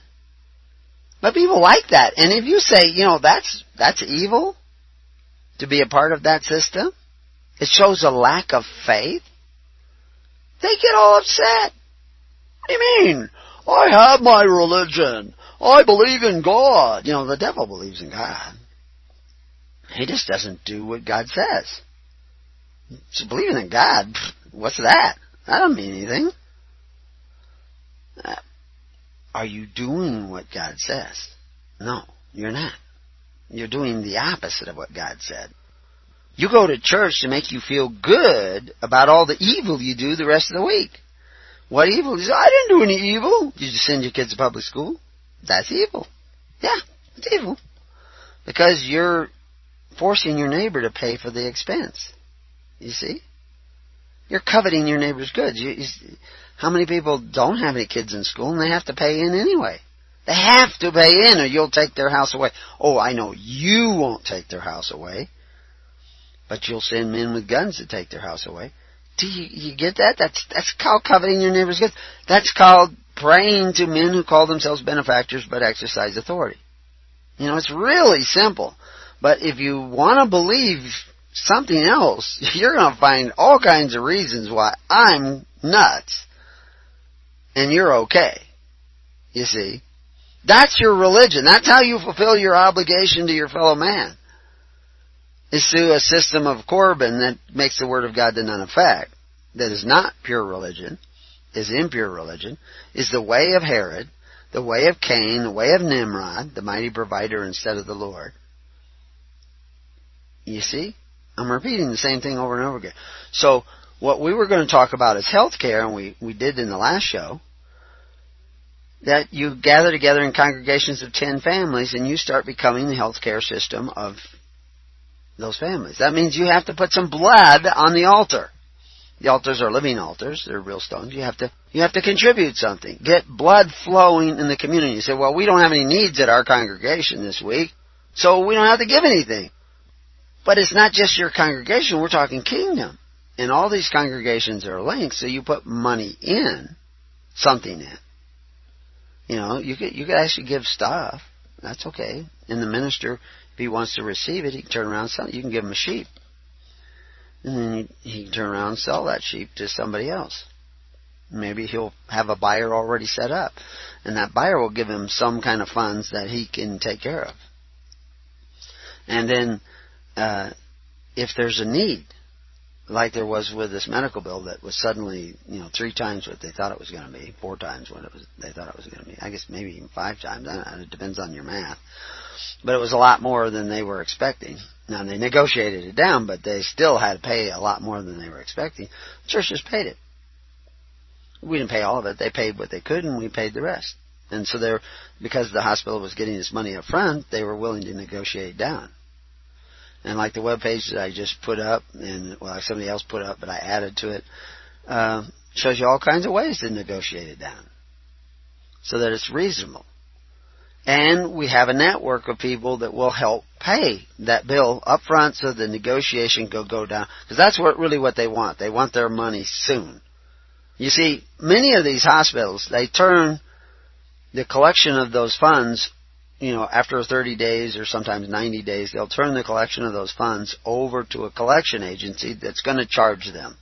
But people like that. And if you say, you know, that's, that's evil, to be a part of that system. It shows a lack of faith. They get all upset. What do you mean? I have my religion. I believe in God. You know, the devil believes in God. He just doesn't do what God says. So believing in God, what's that? That don't mean anything. Uh, are you doing what God says? No, you're not. You're doing the opposite of what God said. You go to church to make you feel good about all the evil you do the rest of the week. What evil? You say, I didn't do any evil. You just send your kids to public school. That's evil. Yeah, it's evil. Because you're forcing your neighbor to pay for the expense. You see? You're coveting your neighbor's goods. You, you, how many people don't have any kids in school and they have to pay in anyway? They have to pay in or you'll take their house away. Oh, I know you won't take their house away, but you'll send men with guns to take their house away. Do you, you get that? That's that's called coveting your neighbor's goods. That's called praying to men who call themselves benefactors but exercise authority. You know, it's really simple. But if you want to believe something else, you're going to find all kinds of reasons why I'm nuts and you're okay. You see? That's your religion. That's how you fulfill your obligation to your fellow man. Is through a system of Corban that makes the Word of God to none effect. That is not pure religion, is impure religion, is the way of Herod, the way of Cain, the way of Nimrod, the mighty provider instead of the Lord. You see? I'm repeating the same thing over and over again. So, what we were going to talk about is health care, and we, we did in the last show, that you gather together in congregations of 10 families and you start becoming the health care system of those families. That means you have to put some blood on the altar. The altars are living altars; they're real stones. You have to you have to contribute something. Get blood flowing in the community. You say, "Well, we don't have any needs at our congregation this week, so we don't have to give anything." But it's not just your congregation. We're talking kingdom, and all these congregations are linked. So you put money in, something in. You know, you could you could actually give stuff. That's okay. And the minister, if he wants to receive it, he can turn around and sell it. You can give him a sheep and then he can turn around and sell that sheep to somebody else. Maybe he'll have a buyer already set up, and that buyer will give him some kind of funds that he can take care of. And then, uh, if there's a need, like there was with this medical bill that was suddenly, you know, three times what they thought it was going to be, four times what it was they thought it was going to be. I guess maybe even five times. It depends on your math. But it was a lot more than they were expecting. Now they negotiated it down, but they still had to pay a lot more than they were expecting. The church just paid it. We didn't pay all of it. They paid what they could, and we paid the rest. And so they're because the hospital was getting this money up front, they were willing to negotiate down. And like the web page that I just put up, and well, somebody else put up, but I added to it, uh, shows you all kinds of ways to negotiate it down, so that it's reasonable. And we have a network of people that will help pay that bill up front so the negotiation will go down. Because that's what really what they want. They want their money soon. You see, many of these hospitals, they turn the collection of those funds, you know, after 30 days or sometimes 90 days, they'll turn the collection of those funds over to a collection agency that's going to charge them.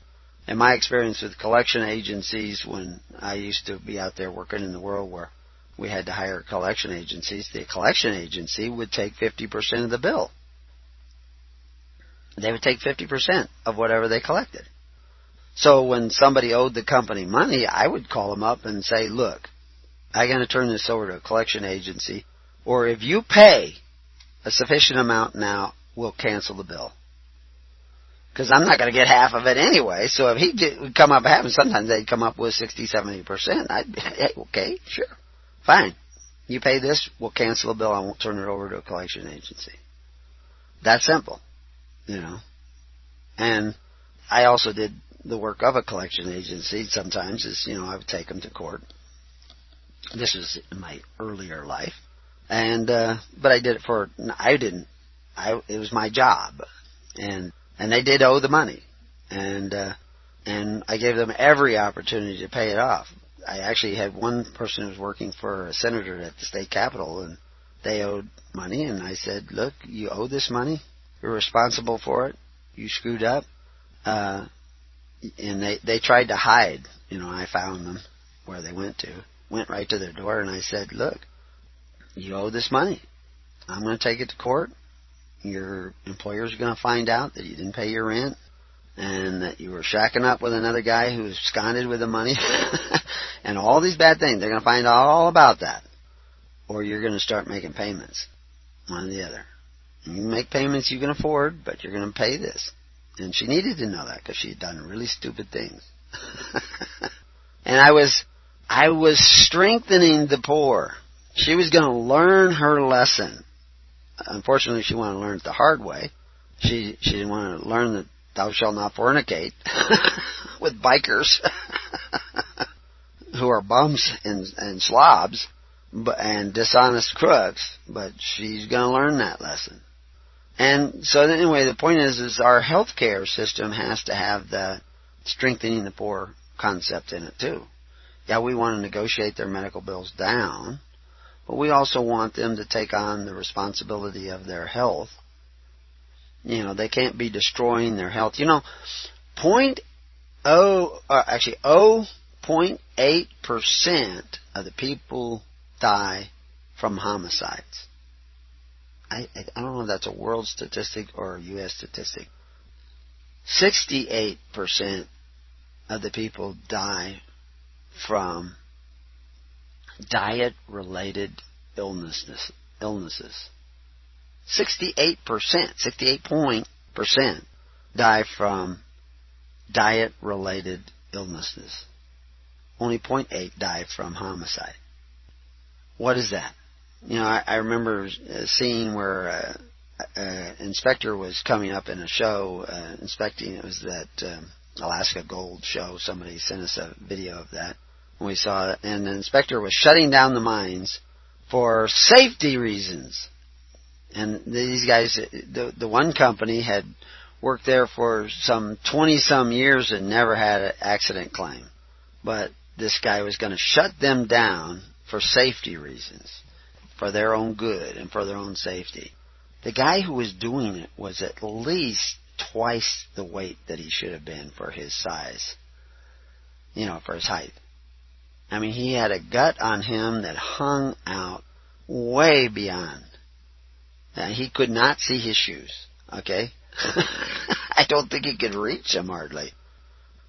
In my experience with collection agencies, when I used to be out there working in the world where we had to hire collection agencies, the collection agency would take 50% of the bill. They would take 50% of whatever they collected. So when somebody owed the company money, I would call them up and say, look, I'm going to turn this over to a collection agency, or if you pay a sufficient amount now, we'll cancel the bill. Because I'm not going to get half of it anyway. So if he would come up half, and sometimes they'd come up with 60, 70%, I'd be, hey, okay, sure. Fine. You pay this, we'll cancel the bill, I won't turn it over to a collection agency. That simple. You know. And I also did the work of a collection agency sometimes is, you know, I would take them to court. This was in my earlier life. And, uh, but I did it for, I didn't, I, it was my job. And, and they did owe the money. And, uh, and I gave them every opportunity to pay it off. I actually had one person who was working for a senator at the state capitol, and they owed money, and I said, "Look, you owe this money. You're responsible for it. You screwed up." Uh, and they they tried to hide. You know, I found them where they went to. Went right to their door, and I said, "Look, you owe this money. I'm going to take it to court. Your employer's going to find out that you didn't pay your rent." and that you were shacking up with another guy who absconded with the money, and all these bad things. They're going to find out all about that. Or you're going to start making payments. One or the other. You make payments you can afford, but you're going to pay this. And she needed to know that because she had done really stupid things. and I was, I was strengthening the poor. She was going to learn her lesson. Unfortunately, she wanted to learn it the hard way. She she didn't want to learn that thou shalt not fornicate. with bikers who are bums and, and slobs but, and dishonest crooks, but she's going to learn that lesson. And so anyway, the point is, is our healthcare system has to have the strengthening the poor concept in it too. Yeah, we want to negotiate their medical bills down, but we also want them to take on the responsibility of their health. You know, they can't be destroying their health. You know, point oh, uh, actually oh point eight percent of the people die from homicides. I, I don't know if that's a world statistic or a U.S. statistic. 68% of the people die from diet related illnesses. illnesses. 68%, 68 point percent die from diet related illnesses. Only 0.8 die from homicide. What is that? You know, I, I remember seeing where uh, uh, inspector was coming up in a show uh, inspecting. It was that um, Alaska Gold show. Somebody sent us a video of that. We saw it, and the inspector was shutting down the mines for safety reasons. And these guys, the the one company had worked there for some twenty some years and never had an accident claim, but this guy was going to shut them down for safety reasons, for their own good and for their own safety. The guy who was doing it was at least twice the weight that he should have been for his size. You know, for his height. I mean, he had a gut on him that hung out way beyond. Now, he could not see his shoes, okay? I don't think he could reach them hardly.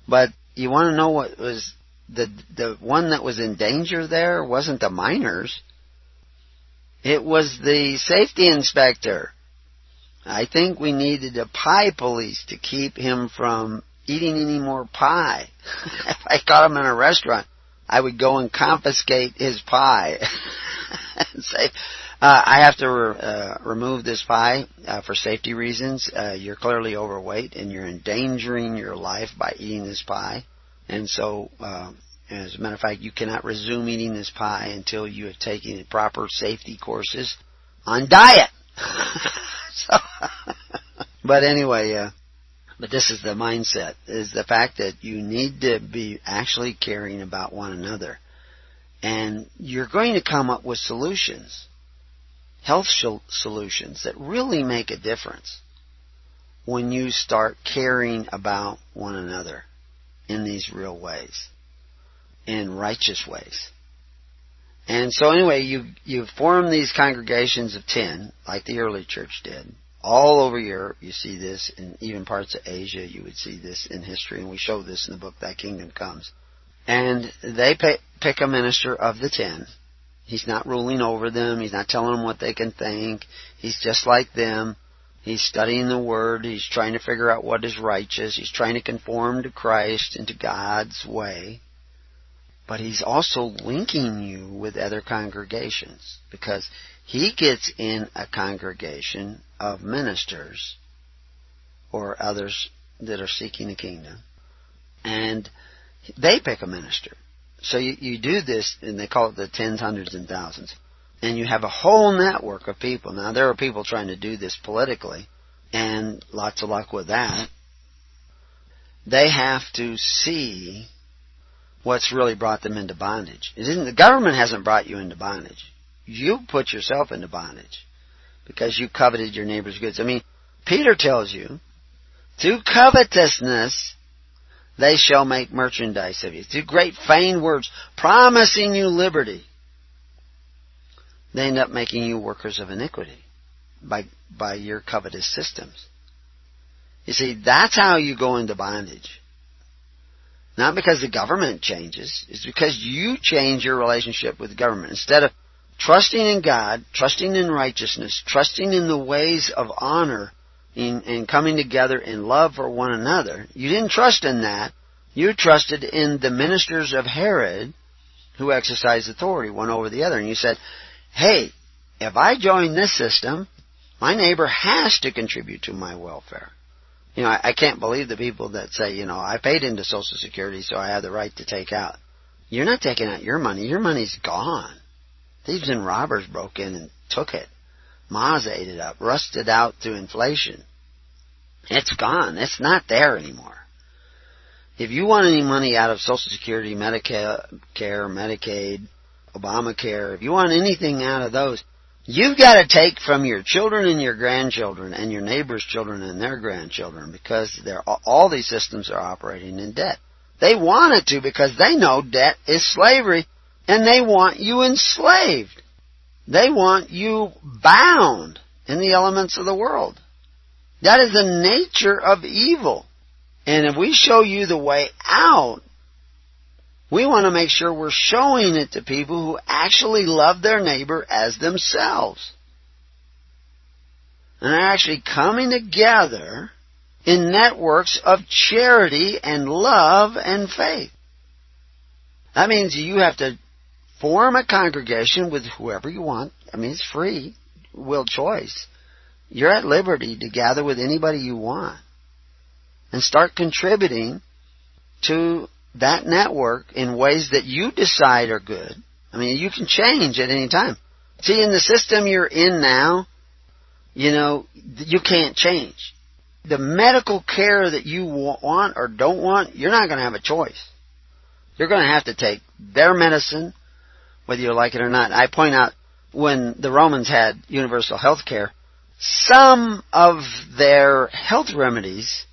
But you want to know what was the the one that was in danger there wasn't the miners. It was the safety inspector. I think we needed a pie police to keep him from eating any more pie. if I caught him in a restaurant, I would go and confiscate his pie and say, uh, I have to re- uh, remove this pie uh, for safety reasons. Uh, you're clearly overweight and you're endangering your life by eating this pie. And so, uh, as a matter of fact, you cannot resume eating this pie until you have taken the proper safety courses on diet. so, but anyway, uh, but this is the mindset, is the fact that you need to be actually caring about one another. And you're going to come up with solutions, health solutions that really make a difference when you start caring about one another in these real ways, in righteous ways. And so anyway, you you form these congregations of ten, like the early church did. All over Europe, you see this, in even parts of Asia, you would see this in history, and we show this in the book Thy Kingdom Comes. And they pick a minister of the ten. He's not ruling over them. He's not telling them what they can think. He's just like them. He's studying the Word. He's trying to figure out what is righteous. He's trying to conform to Christ and to God's way. But he's also linking you with other congregations because he gets in a congregation of ministers or others that are seeking the kingdom and they pick a minister. So you, you do this and they call it the tens, hundreds, and thousands and you have a whole network of people. Now there are people trying to do this politically, and lots of luck with that. They have to see what's really brought them into bondage. It isn't the government hasn't brought you into bondage. You put yourself into bondage because you coveted your neighbor's goods. I mean, Peter tells you, through covetousness they shall make merchandise of you. Through great feigned words, promising you liberty they end up making you workers of iniquity by, by your covetous systems. You see, that's how you go into bondage. Not because the government changes, it's because you change your relationship with the government. Instead of trusting in God, trusting in righteousness, trusting in the ways of honor, in, in coming together in love for one another, you didn't trust in that. You trusted in the ministers of Herod who exercised authority one over the other. And you said, hey, if I join this system, my neighbor has to contribute to my welfare. You know, I, I can't believe the people that say, you know, I paid into Social Security so I have the right to take out. You're not taking out your money. Your money's gone. Thieves and robbers broke in and took it. Moz ate it up, rusted out through inflation. It's gone. It's not there anymore. If you want any money out of Social Security, Medicare, Care, Medicaid, Obamacare, if you want anything out of those, you've got to take from your children and your grandchildren and your neighbors' children and their grandchildren because all these systems are operating in debt. They want it to because they know debt is slavery and they want you enslaved. They want you bound in the elements of the world. That is the nature of evil. And if we show you the way out, we want to make sure we're showing it to people who actually love their neighbor as themselves. And are actually coming together in networks of charity and love and faith. That means you have to form a congregation with whoever you want. I mean, it's free, will choice. You're at liberty to gather with anybody you want and start contributing to that network in ways that you decide are good. I mean, you can change at any time. See, in the system you're in now, you know, you can't change. The medical care that you want or don't want, you're not going to have a choice. You're going to have to take their medicine, whether you like it or not. I point out when the Romans had universal health care, some of their health remedies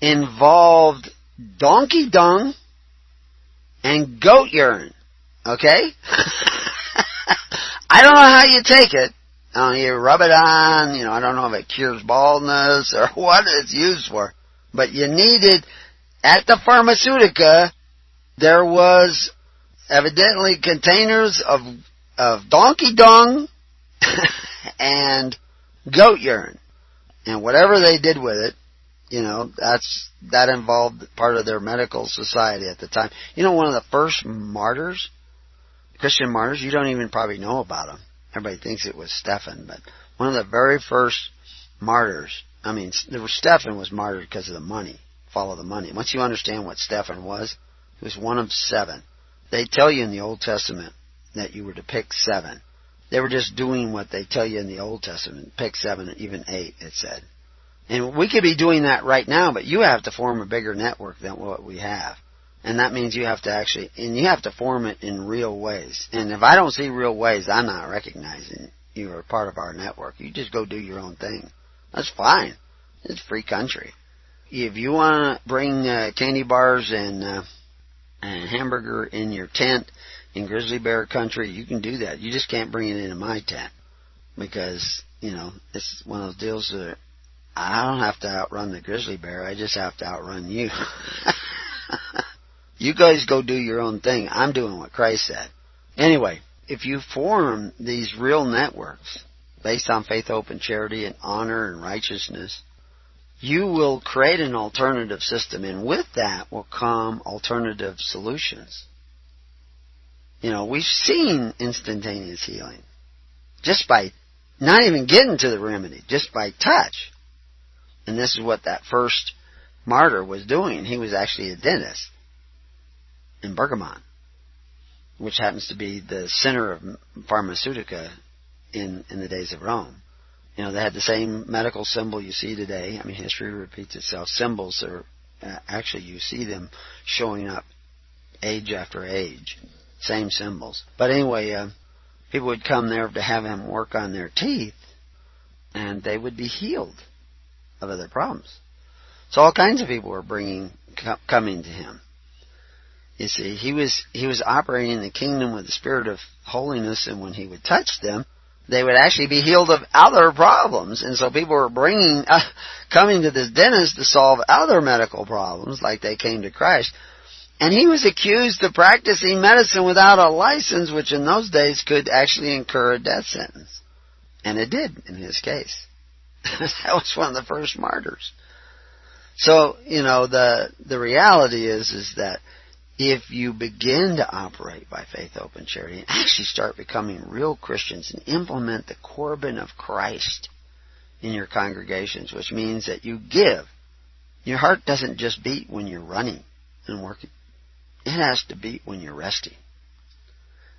involved donkey dung and goat urine. Okay? I don't know how you take it. I you rub it on, you know, I don't know if it cures baldness or what it's used for. But you needed, at the pharmaceutica, there was evidently containers of, of donkey dung and goat urine. And whatever they did with it, you know, that's, that involved part of their medical society at the time. You know, one of the first martyrs, Christian martyrs, you don't even probably know about them. Everybody thinks it was Stephen, but one of the very first martyrs, I mean, Stephen was martyred because of the money, follow the money. Once you understand what Stephen was, he was one of seven. They tell you in the Old Testament that you were to pick seven. They were just doing what they tell you in the Old Testament. Pick seven, even eight, it said. And we could be doing that right now, but you have to form a bigger network than what we have. And that means you have to actually, and you have to form it in real ways. And if I don't see real ways, I'm not recognizing you are part of our network. You just go do your own thing. That's fine. It's free country. If you want to bring uh, candy bars and uh, and hamburger in your tent in grizzly bear country, you can do that. You just can't bring it into my tent because you know it's one of those deals that I don't have to outrun the grizzly bear. I just have to outrun you. you guys go do your own thing. I'm doing what Christ said. Anyway, if you form these real networks based on faith, hope, and charity and honor and righteousness, you will create an alternative system, and with that will come alternative solutions. You know, we've seen instantaneous healing just by not even getting to the remedy, just by touch. And this is what that first martyr was doing. He was actually a dentist in Pergamon, which happens to be the center of pharmaceutica in, in the days of Rome. You know, they had the same medical symbol you see today. I mean, history repeats itself. Symbols are uh, actually you see them showing up age after age. Same symbols. But anyway, uh, people would come there to have him work on their teeth, and they would be healed of other problems. So all kinds of people were bringing coming to him. You see, he was he was operating in the kingdom with the spirit of holiness, and when he would touch them, they would actually be healed of other problems. And so people were bringing, uh, coming to this dentist to solve other medical problems, like they came to Christ. And he was accused of practicing medicine without a license, which in those days could actually incur a death sentence. And it did in his case. that was one of the first martyrs. So, you know, the the reality is is that if you begin to operate by faith, hope, and charity, and actually start becoming real Christians and implement the Corban of Christ in your congregations, which means that you give Your heart doesn't just beat when you're running and working. It has to beat when you're resting.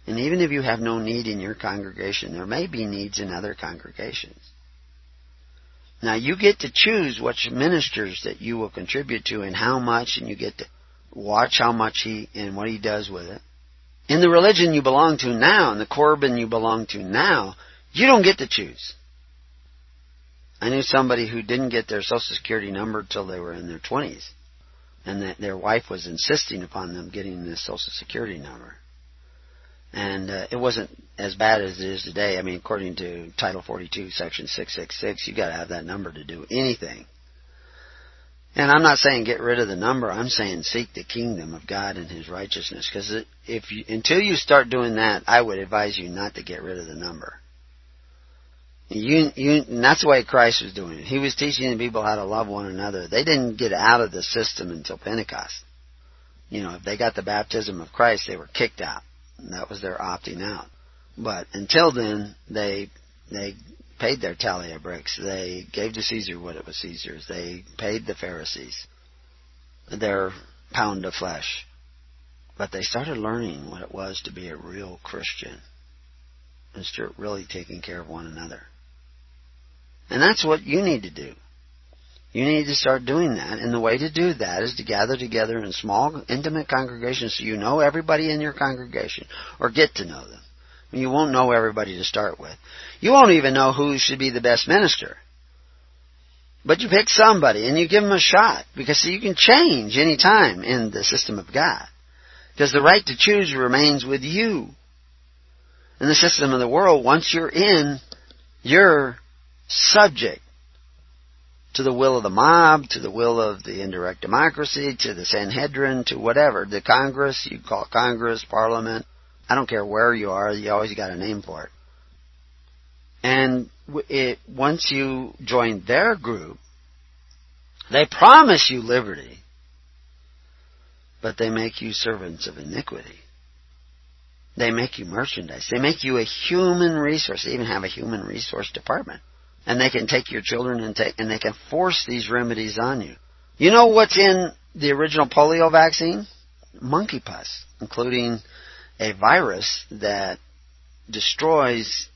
And even if you have no need in your congregation, there may be needs in other congregations. Now you get to choose which ministers that you will contribute to and how much, and you get to watch how much he and what he does with it. In the religion you belong to now, in the Corban you belong to now, you don't get to choose. I knew somebody who didn't get their Social Security number till they were in their 20s, and that their wife was insisting upon them getting this Social Security number. And uh, it wasn't as bad as it is today. I mean, according to Title 42, Section 666, you got to have that number to do anything. And I'm not saying get rid of the number. I'm saying seek the kingdom of God and His righteousness. Because if you, until you start doing that, I would advise you not to get rid of the number. You, you, and that's the way Christ was doing it. He was teaching the people how to love one another. They didn't get out of the system until Pentecost. You know, if they got the baptism of Christ, they were kicked out. That was their opting out. But until then, they they paid their tally of bricks. They gave to Caesar what it was Caesar's. They paid the Pharisees their pound of flesh. But they started learning what it was to be a real Christian and start really taking care of one another. And that's what you need to do. You need to start doing that. And the way to do that is to gather together in small, intimate congregations so you know everybody in your congregation or get to know them. You won't know everybody to start with. You won't even know who should be the best minister. But you pick somebody and you give them a shot because you can change any time in the system of God. Because the right to choose remains with you. In the system of the world, once you're in, you're subject to the will of the mob, to the will of the indirect democracy, to the Sanhedrin, to whatever. The Congress, you call Congress, Parliament. I don't care where you are, you always got a name for it. And it, once you join their group, they promise you liberty, but they make you servants of iniquity. They make you merchandise. They make you a human resource. They even have a human resource department and they can take your children and take and they can force these remedies on you. You know what's in the original polio vaccine? Monkey pus, including a virus that destroys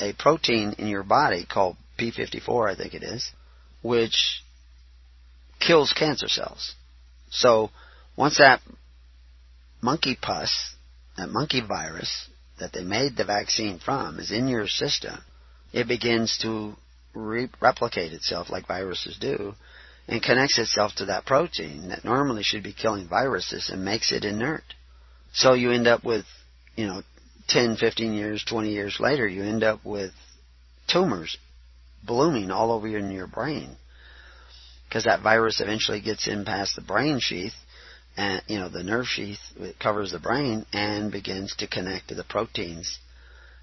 a protein in your body called P54, I think it is, which kills cancer cells. So once that monkey pus, that monkey virus that they made the vaccine from is in your system, it begins to re- replicate itself like viruses do and connects itself to that protein that normally should be killing viruses and makes it inert. So you end up with, you know, 10, 15 years, 20 years later, you end up with tumors blooming all over in your brain. Because that virus eventually gets in past the brain sheath, and, you know, the nerve sheath, it covers the brain and begins to connect to the proteins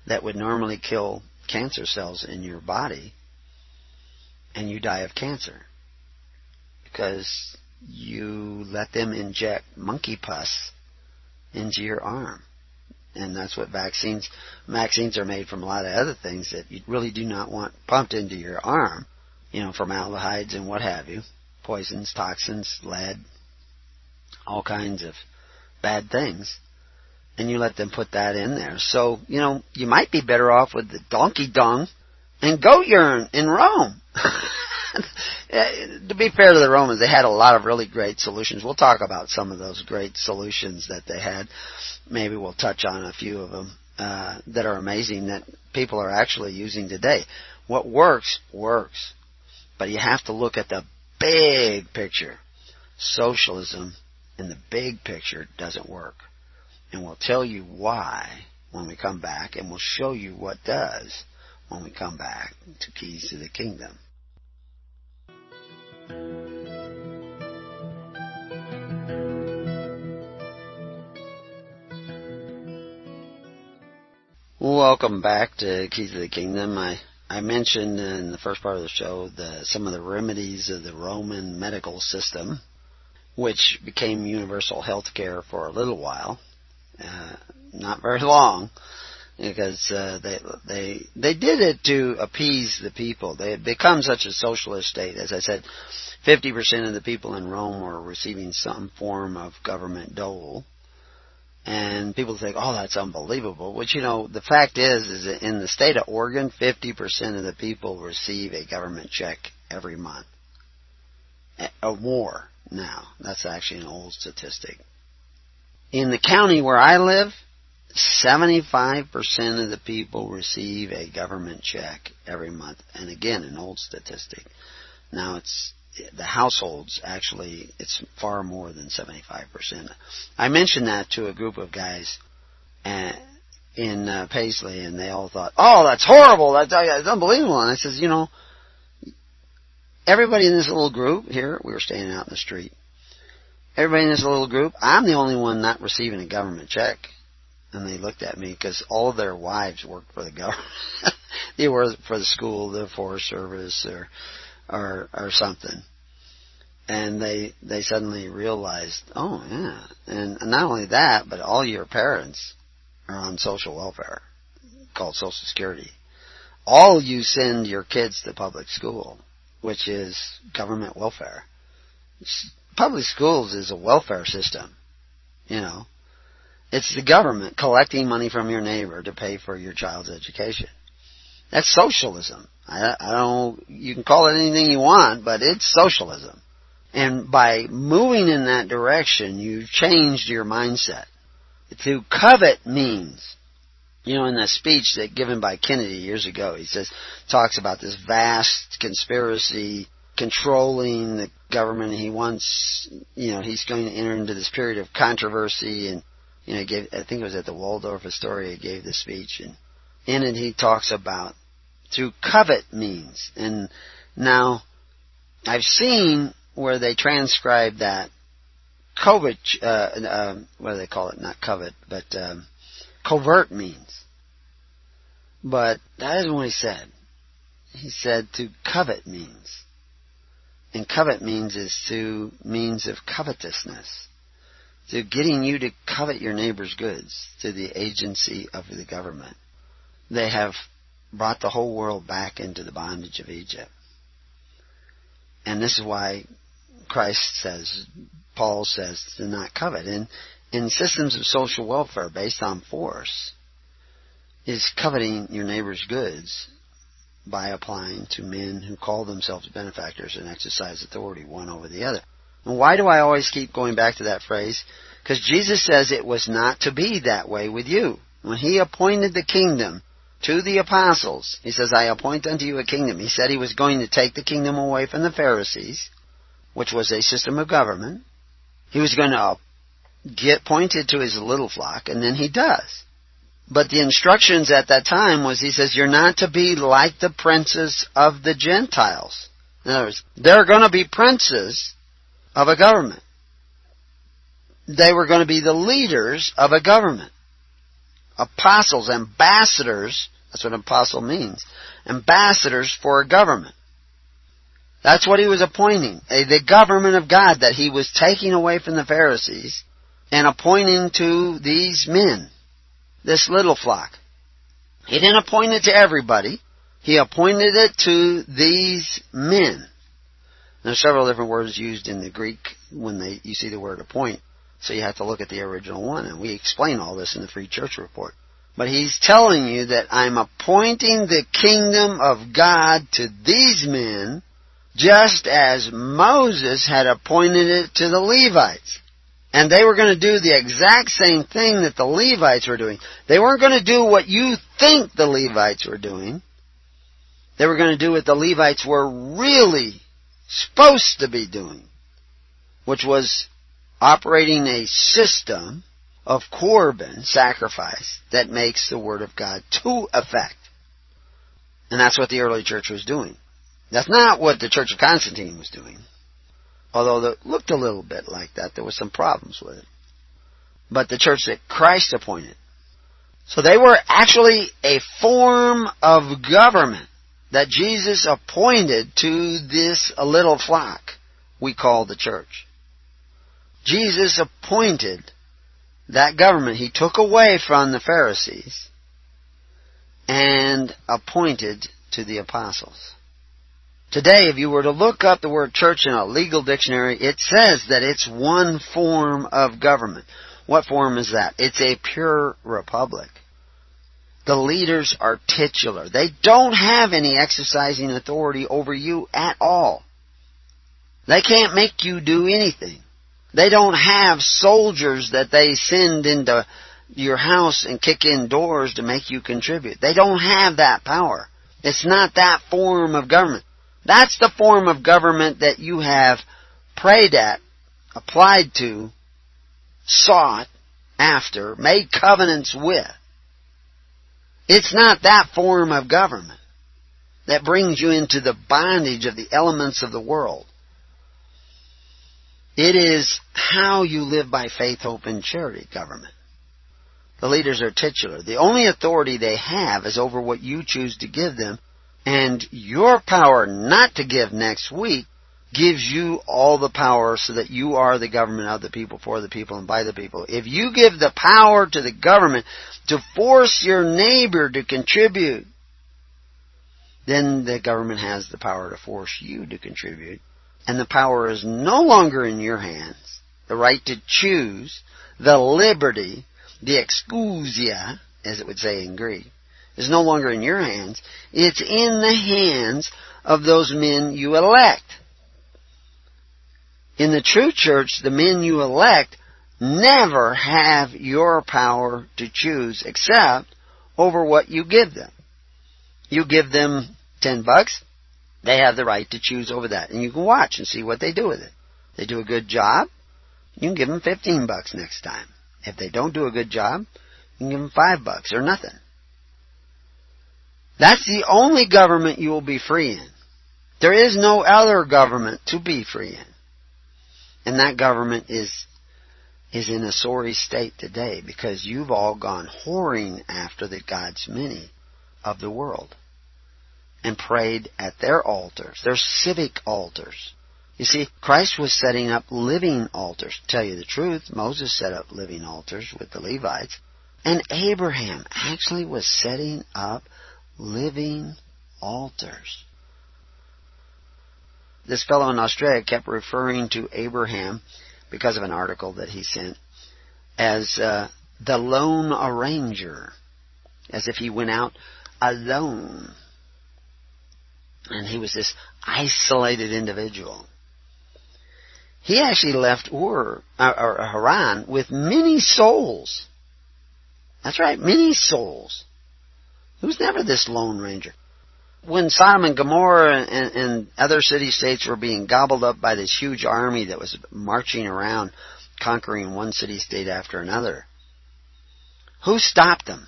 that would normally kill cancer cells in your body and you die of cancer because you let them inject monkey pus into your arm. And that's what vaccines, vaccines are made from a lot of other things that you really do not want pumped into your arm, you know, formaldehydes and what have you, poisons, toxins, lead, all kinds of bad things. And you let them put that in there. So, you know, you might be better off with the donkey dung and goat urine in Rome. to be fair to the Romans, they had a lot of really great solutions. We'll talk about some of those great solutions that they had. Maybe we'll touch on a few of them uh, that are amazing that people are actually using today. What works, works. But you have to look at the big picture. Socialism in the big picture doesn't work. And we'll tell you why when we come back, and we'll show you what does when we come back to Keys to the Kingdom. Welcome back to Keys of the Kingdom. I, I mentioned in the first part of the show the, some of the remedies of the Roman medical system, which became universal health care for a little while, uh, not very long, because uh, they they they did it to appease the people. They had become such a socialist state. As I said, 50% of the people in Rome were receiving some form of government dole. And people think, oh, that's unbelievable. Which, you know, the fact is, is that in the state of Oregon, 50% of the people receive a government check every month. Or more now. That's actually an old statistic. In the county where I live, 75% of the people receive a government check every month. And again, an old statistic. Now it's the households actually it's far more than 75%. I mentioned that to a group of guys uh, in uh, Paisley and they all thought, "Oh, that's horrible. That's, that's unbelievable." And I says, "You know, everybody in this little group here, we were standing out in the street. Everybody in this little group, I'm the only one not receiving a government check." And they looked at me because all of their wives worked for the government. they worked for the school, the Forest Service, or or or something. And they they suddenly realized, oh yeah, and not only that, but all your parents are on social welfare, called Social Security. All you send your kids to public school, which is government welfare. Public schools is a welfare system, you know. It's the government collecting money from your neighbor to pay for your child's education. That's socialism. I, I don't, you can call it anything you want, but it's socialism. And by moving in that direction, you've changed your mindset. To covet means, you know, in that speech that given by Kennedy years ago, he says, talks about this vast conspiracy controlling the government. He wants, you know, he's going to enter into this period of controversy and, you know, gave, I think it was at the Waldorf Astoria gave the speech and in it he talks about through covet means. And now, I've seen where they transcribe that covert, uh, uh, what do they call it? Not covet, but um, covert means. But that isn't what he said. He said to covet means. And covet means is to means of covetousness. To getting you to covet your neighbor's goods to the agency of the government. They have brought the whole world back into the bondage of Egypt. And this is why Christ says, Paul says, to not covet. And in systems of social welfare based on force, is coveting your neighbor's goods by applying to men who call themselves benefactors and exercise authority one over the other. And why do I always keep going back to that phrase? Because Jesus says it was not to be that way with you. When He appointed the kingdom to the apostles. He says, I appoint unto you a kingdom. He said he was going to take the kingdom away from the Pharisees, which was a system of government. He was going to get pointed to his little flock, and then he does. But the instructions at that time was, he says, you're not to be like the princes of the Gentiles. In other words, they're going to be princes of a government. They were going to be the leaders of a government apostles, ambassadors, that's what apostle means, ambassadors for a government. That's what he was appointing, the government of God that he was taking away from the Pharisees and appointing to these men, this little flock. He didn't appoint it to everybody. He appointed it to these men. There's several different words used in the Greek when they, you see the word appoint. So you have to look at the original one, and we explain all this in the Free Church Report. But he's telling you that I'm appointing the kingdom of God to these men just as Moses had appointed it to the Levites. And they were going to do the exact same thing that the Levites were doing. They weren't going to do what you think the Levites were doing. They were going to do what the Levites were really supposed to be doing, which was operating a system of Corban sacrifice that makes the Word of God to effect. And that's what the early church was doing. That's not what the Church of Constantine was doing. Although it looked a little bit like that, there were some problems with it. But the church that Christ appointed. So they were actually a form of government that Jesus appointed to this little flock we call the church. Jesus appointed that government. He took away from the Pharisees and appointed to the apostles. Today, if you were to look up the word church in a legal dictionary, it says that it's one form of government. What form is that? It's a pure republic. The leaders are titular. They don't have any exercising authority over you at all. They can't make you do anything. They don't have soldiers that they send into your house and kick in doors to make you contribute. They don't have that power. It's not that form of government. That's the form of government that you have prayed at, applied to, sought after, made covenants with. It's not that form of government that brings you into the bondage of the elements of the world. It is how you live by faith, hope, and charity government. The leaders are titular. The only authority they have is over what you choose to give them, and your power not to give next week gives you all the power so that you are the government of the people, for the people, and by the people. If you give the power to the government to force your neighbor to contribute, then the government has the power to force you to contribute. And the power is no longer in your hands. The right to choose, the liberty, the exousia, as it would say in Greek, is no longer in your hands. It's in the hands of those men you elect. In the true church, the men you elect never have your power to choose except over what you give them. You give them ten bucks, they have the right to choose over that. And you can watch and see what they do with it. They do a good job, you can give them fifteen bucks next time. If they don't do a good job, you can give them five bucks or nothing. That's the only government you will be free in. There is no other government to be free in. And that government is is in a sorry state today because you've all gone whoring after the God's many of the world and prayed at their altars, their civic altars. You see, Christ was setting up living altars. To tell you the truth, Moses set up living altars with the Levites. And Abraham actually was setting up living altars. This fellow in Australia kept referring to Abraham because of an article that he sent as uh, the lone arranger, as if he went out alone. And he was this isolated individual. He actually left Ur, uh, or Haran with many souls. That's right, many souls. He was never this lone ranger when Sodom and Gomorrah and, and other city states were being gobbled up by this huge army that was marching around conquering one city state after another, who stopped them?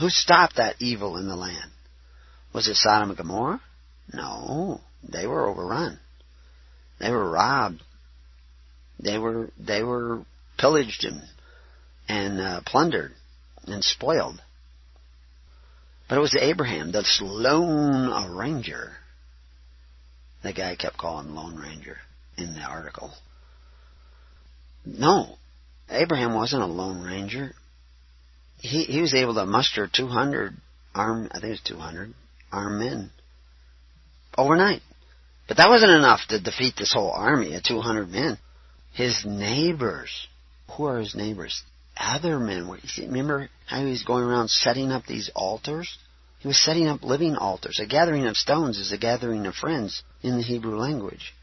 Who stopped that evil in the land? Was it Sodom and Gomorrah? No, they were overrun. They were robbed. They were they were pillaged and and uh, plundered and spoiled. But it was Abraham, the Lone Ranger. The guy kept calling Lone Ranger in the article. No, Abraham wasn't a Lone Ranger. He he was able to muster 200 armed, I think it was 200 armed men overnight. But that wasn't enough to defeat this whole army of 200 men. His neighbors, who are his neighbors? Other men were. Remember how he was going around setting up these altars? He was setting up living altars. A gathering of stones is a gathering of friends in the Hebrew language.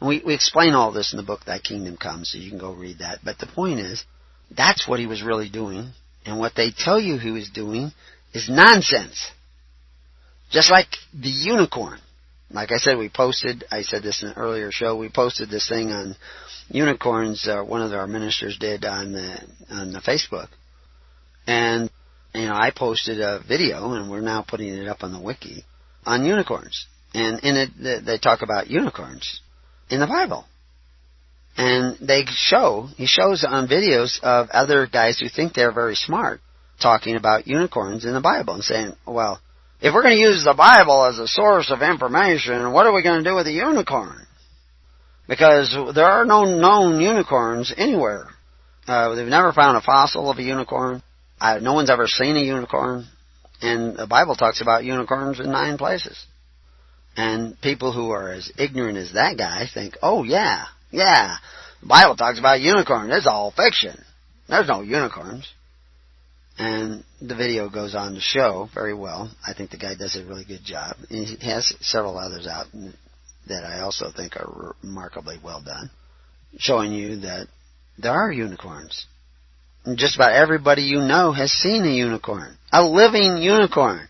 And we, we explain all this in the book Thy Kingdom Comes, so you can go read that. But the point is, that's what he was really doing. And what they tell you he was doing is nonsense. Just like the unicorn. Like I said, we posted, I said this in an earlier show, we posted this thing on unicorns. Uh, one of our ministers did on the on the Facebook, and you know I posted a video, and we're now putting it up on the wiki on unicorns, and in it they talk about unicorns in the Bible, and they show he shows on videos of other guys who think they're very smart talking about unicorns in the Bible and saying, well. If we're going to use the Bible as a source of information, what are we going to do with a unicorn? Because there are no known unicorns anywhere. Uh, they've never found a fossil of a unicorn. No one's ever seen a unicorn. And the Bible talks about unicorns in nine places. And people who are as ignorant as that guy think, oh yeah, yeah, the Bible talks about unicorns. It's all fiction. There's no unicorns. And the video goes on to show very well. I think the guy does a really good job. And he has several others out that I also think are remarkably well done, showing you that there are unicorns. And just about everybody you know has seen a unicorn. A living unicorn.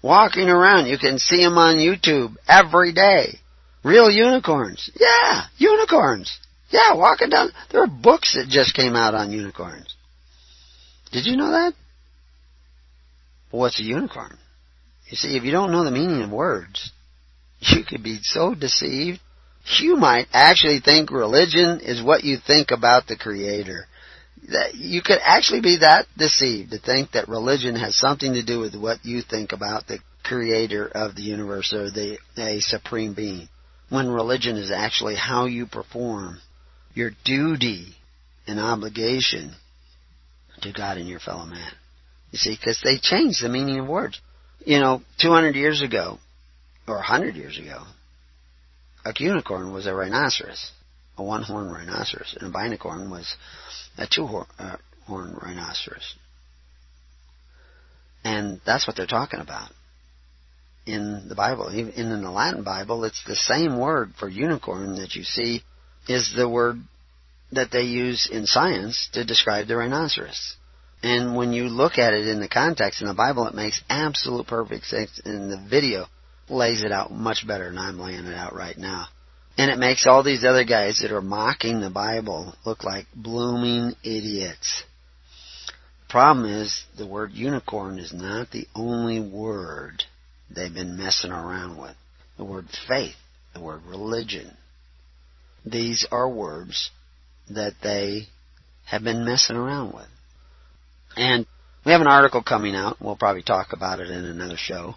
Walking around. You can see them on YouTube every day. Real unicorns. Yeah, unicorns. Yeah, walking down. There are books that just came out on unicorns. Did you know that? What's a unicorn? You see, if you don't know the meaning of words, you could be so deceived. You might actually think religion is what you think about the Creator. That you could actually be that deceived to think that religion has something to do with what you think about the Creator of the universe or the a supreme being. When religion is actually how you perform your duty and obligation to God and your fellow man. You see, because they changed the meaning of words. You know, 200 years ago, or 100 years ago, a unicorn was a rhinoceros, a one-horned rhinoceros, and a binacorn was a two-horned uh, rhinoceros. And that's what they're talking about in the Bible. Even in the Latin Bible, it's the same word for unicorn that you see is the word that they use in science to describe the rhinoceros. And when you look at it in the context in the Bible, it makes absolute perfect sense. And the video lays it out much better than I'm laying it out right now. And it makes all these other guys that are mocking the Bible look like blooming idiots. Problem is, the word unicorn is not the only word they've been messing around with. The word faith, the word religion. These are words that they have been messing around with. And we have an article coming out, we'll probably talk about it in another show,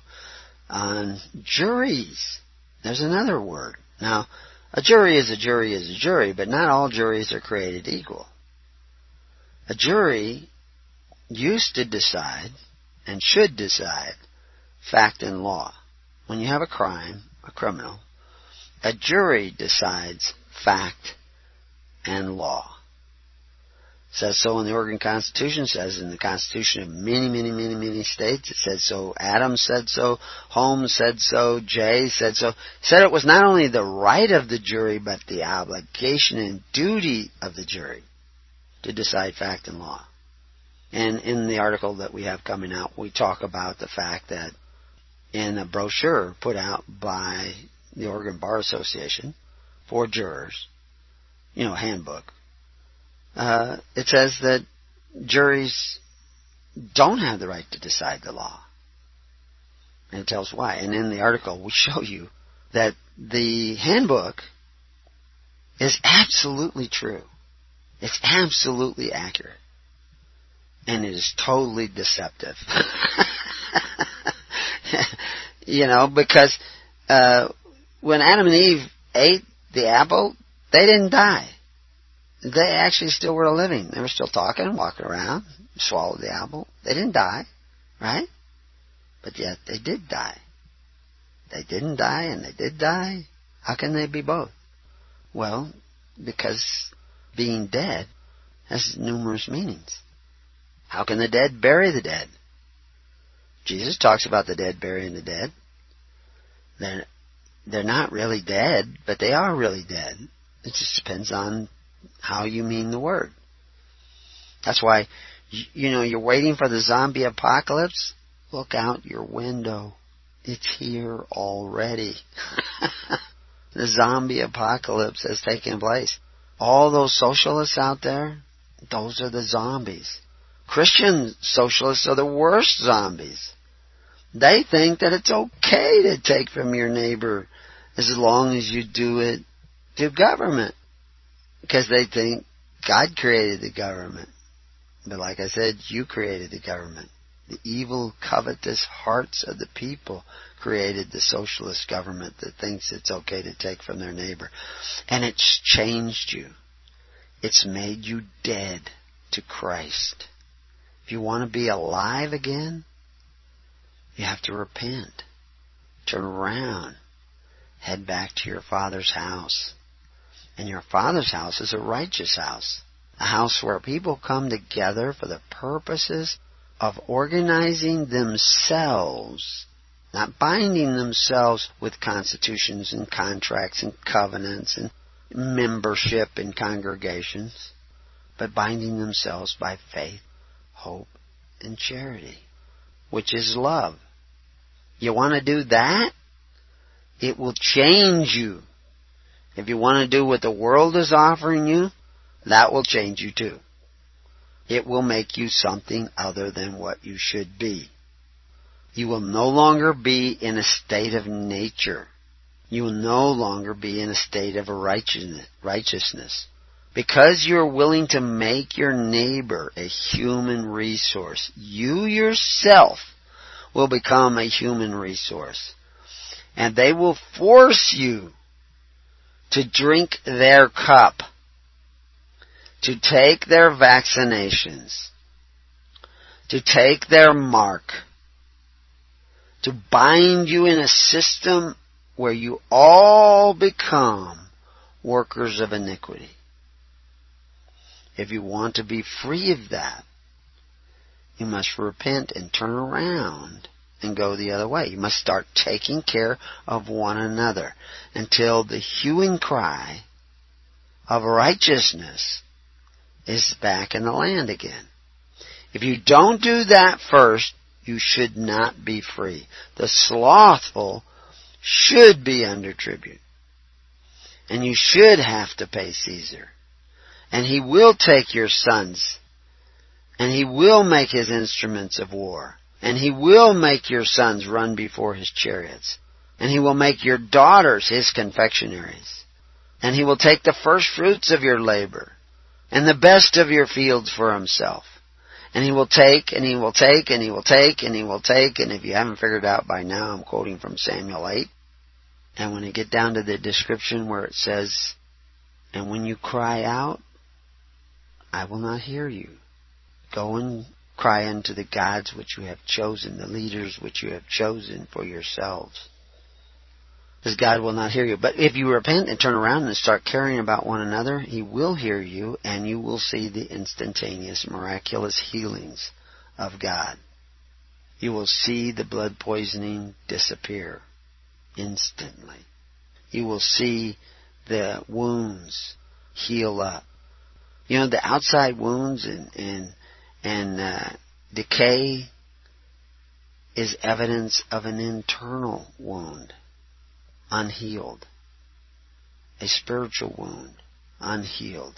on juries. There's another word. Now, a jury is a jury is a jury, but not all juries are created equal. A jury used to decide and should decide fact and law. When you have a crime, a criminal, a jury decides fact and law says so in the Oregon Constitution, it says in the Constitution of many, many, many, many states. It said so. Adams said so. Holmes said so. Jay said so. Said it was not only the right of the jury, but the obligation and duty of the jury to decide fact and law. And in the article that we have coming out, we talk about the fact that in a brochure put out by the Oregon Bar Association for jurors, you know, handbook, uh, it says that juries don't have the right to decide the law. And it tells why. And in the article, we show you that the handbook is absolutely true. It's absolutely accurate. And it is totally deceptive. you know, because uh, when Adam and Eve ate the apple, they didn't die they actually still were living. They were still talking, walking around, swallowed the apple. They didn't die, right? But yet they did die. They didn't die and they did die. How can they be both? Well, because being dead has numerous meanings. How can the dead bury the dead? Jesus talks about the dead burying the dead. They're, they're not really dead, but they are really dead. It just depends on how you mean the word. That's why, you know, you're waiting for the zombie apocalypse. Look out your window. It's here already. the zombie apocalypse has taken place. All those socialists out there, those are the zombies. Christian socialists are the worst zombies. They think that it's okay to take from your neighbor as long as you do it to government because they think God created the government. But like I said, you created the government. The evil, covetous hearts of the people created the socialist government that thinks it's okay to take from their neighbor. And it's changed you. It's made you dead to Christ. If you want to be alive again, You have to repent. Turn around. Head back to your Father's house. And your Father's house is a righteous house. A house where people come together for the purposes of organizing themselves, not binding themselves with constitutions and contracts and covenants and membership in congregations, but binding themselves by faith, hope, and charity, which is love. You want to do that? It will change you. If you want to do what the world is offering you, that will change you too. It will make you something other than what you should be. You will no longer be in a state of nature. You will no longer be in a state of righteousness. Because you're willing to make your neighbor a human resource, you yourself will become a human resource. And they will force you to drink their cup, to take their vaccinations, to take their mark, to bind you in a system where you all become workers of iniquity. If you want to be free of that, you must repent and turn around and go the other way. You must start taking care of one another until the hue and cry of righteousness is back in the land again. If you don't do that first, you should not be free. The slothful should be under tribute. And you should have to pay Caesar. And he will take your sons. And he will make his instruments of war. And he will make your sons run before his chariots. And he will make your daughters his confectionaries. And he will take the first fruits of your labor and the best of your fields for himself. And he will take, and he will take, and he will take, and he will take, and if you haven't figured out by now, I'm quoting from Samuel 8. And when you get down to the description where it says, And when you cry out, I will not hear you. Go and cry unto the gods which you have chosen, the leaders which you have chosen for yourselves. Because God will not hear you. But if you repent and turn around and start caring about one another, He will hear you and you will see the instantaneous, miraculous healings of God. You will see the blood poisoning disappear instantly. You will see the wounds heal up. You know, the outside wounds and, and, and uh, decay is evidence of an internal wound, unhealed. A spiritual wound, unhealed.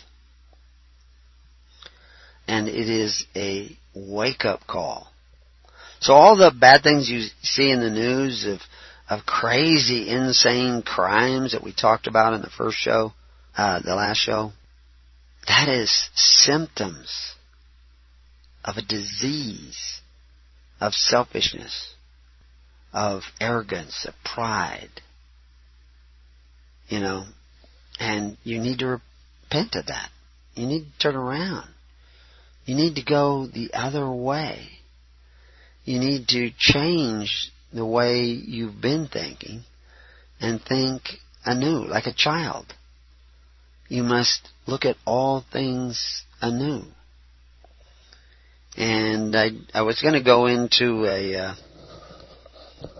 And it is a wake up call. So all the bad things you see in the news of of crazy, insane crimes that we talked about in the first show, uh, the last show, that is symptoms of a disease of selfishness, of arrogance, of pride. You know, and you need to repent of that. You need to turn around. You need to go the other way. You need to change the way you've been thinking and think anew, like a child. You must look at all things anew. And I, I was going to go into a, uh,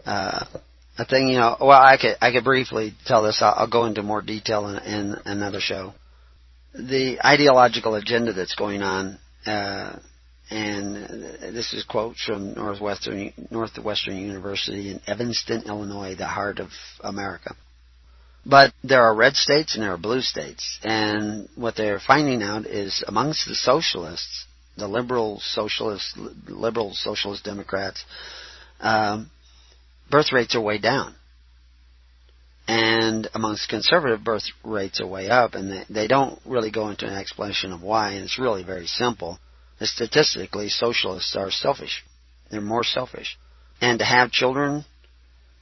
uh, a thing, you know. Well, I could, I could briefly tell this. I'll, I'll go into more detail in, in another show. The ideological agenda that's going on uh, and this is quotes from Northwestern Northwestern University in Evanston, Illinois, the heart of America. But there are red states and there are blue states, and what they're finding out is amongst the socialists, the liberal socialists, liberal socialist Democrats, um, birth rates are way down. And amongst conservative birth rates are way up, and they, they don't really go into an explanation of why, and it's really very simple statistically, socialists are selfish. They're more selfish. And to have children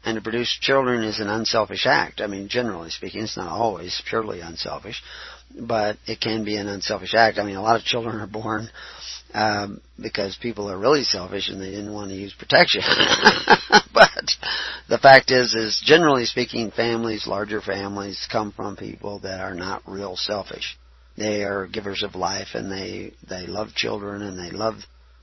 and to produce children is an unselfish act. I mean, generally speaking, it's not always purely unselfish. but it can be an unselfish act. I mean, a lot of children are born um, because people are really selfish and they didn't want to use protection. but the fact is, is generally speaking, families, larger families, come from people that are not real selfish. They are givers of life, and they they love children, and they love,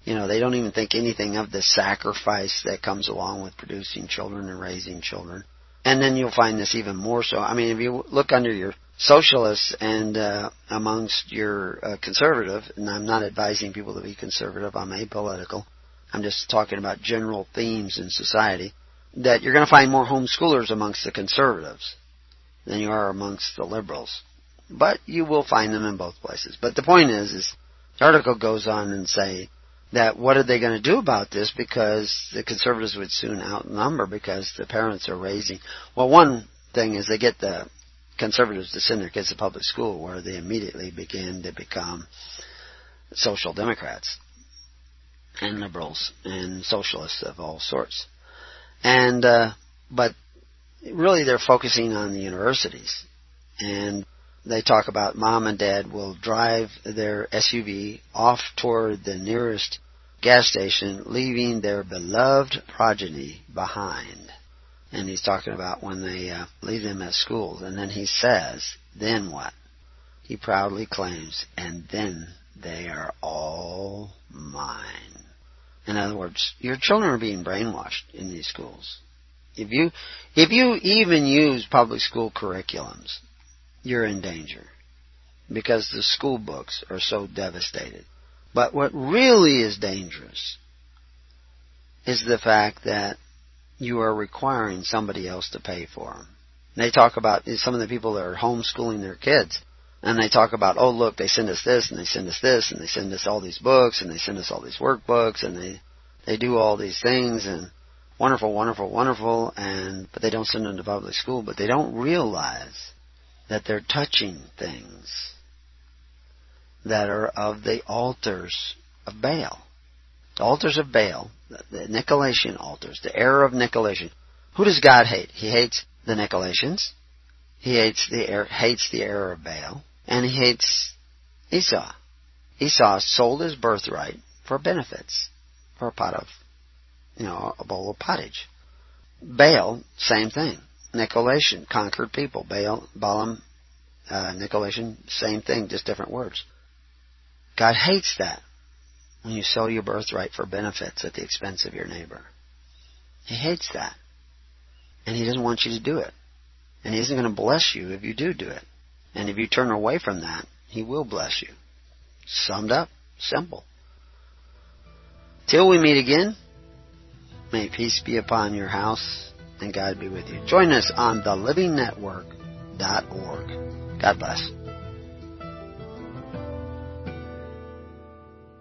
you know, they don't even think anything of the sacrifice that comes along with producing children and raising children. And then you'll find this even more so. I mean, if you look under your socialists and uh, amongst your uh, conservative, and I'm not advising people to be conservative, I'm apolitical. I'm just talking about general themes in society. That you're going to find more homeschoolers amongst the conservatives than you are amongst the liberals. But you will find them in both places. But the point is, is the article goes on and say that what are they going to do about this because the conservatives would soon outnumber because the parents are raising. Well, one thing is they get the conservatives to send their kids to public school where they immediately begin to become social democrats and liberals and socialists of all sorts. And, uh, but really they're focusing on the universities. And they talk about mom and dad will drive their SUV off toward the nearest gas station, leaving their beloved progeny behind. And he's talking about when they uh, leave them at school. And then he says, then what? He proudly claims, and then they are all mine. In other words, your children are being brainwashed in these schools. If you, if you even use public school curriculums, you're in danger because the school books are so devastated. But what really is dangerous is the fact that you are requiring somebody else to pay for them. They talk about some of the people that are homeschooling their kids, and they talk about, oh look, they send us this, and they send us this, and they send us all these books, and they send us all these workbooks, and they they do all these things, and wonderful, wonderful, wonderful, and but they don't send them to public school, but they don't realize that they're touching things that are of the altars of Baal. The altars of Baal, the Nicolaitan altars, the error of Nicolaitan. Who does God hate? He hates the Nicolaitans. He hates the er, hates the error of Baal, and he hates Esau. Esau sold his birthright for benefits, for a pot of, you know, a bowl of pottage. Baal, same thing. Nicolaitan, conquered people. Baal, Balaam, uh, Nicolaitan, same thing, just different words. God hates that when you sell your birthright for benefits at the expense of your neighbor. He hates that. And He doesn't want you to do it. And He isn't going to bless you if you do do it. And if you turn away from that, He will bless you. Summed up, simple. Till we meet again, may peace be upon your house and God be with you. Join us on thelivingnetwork.org. God bless.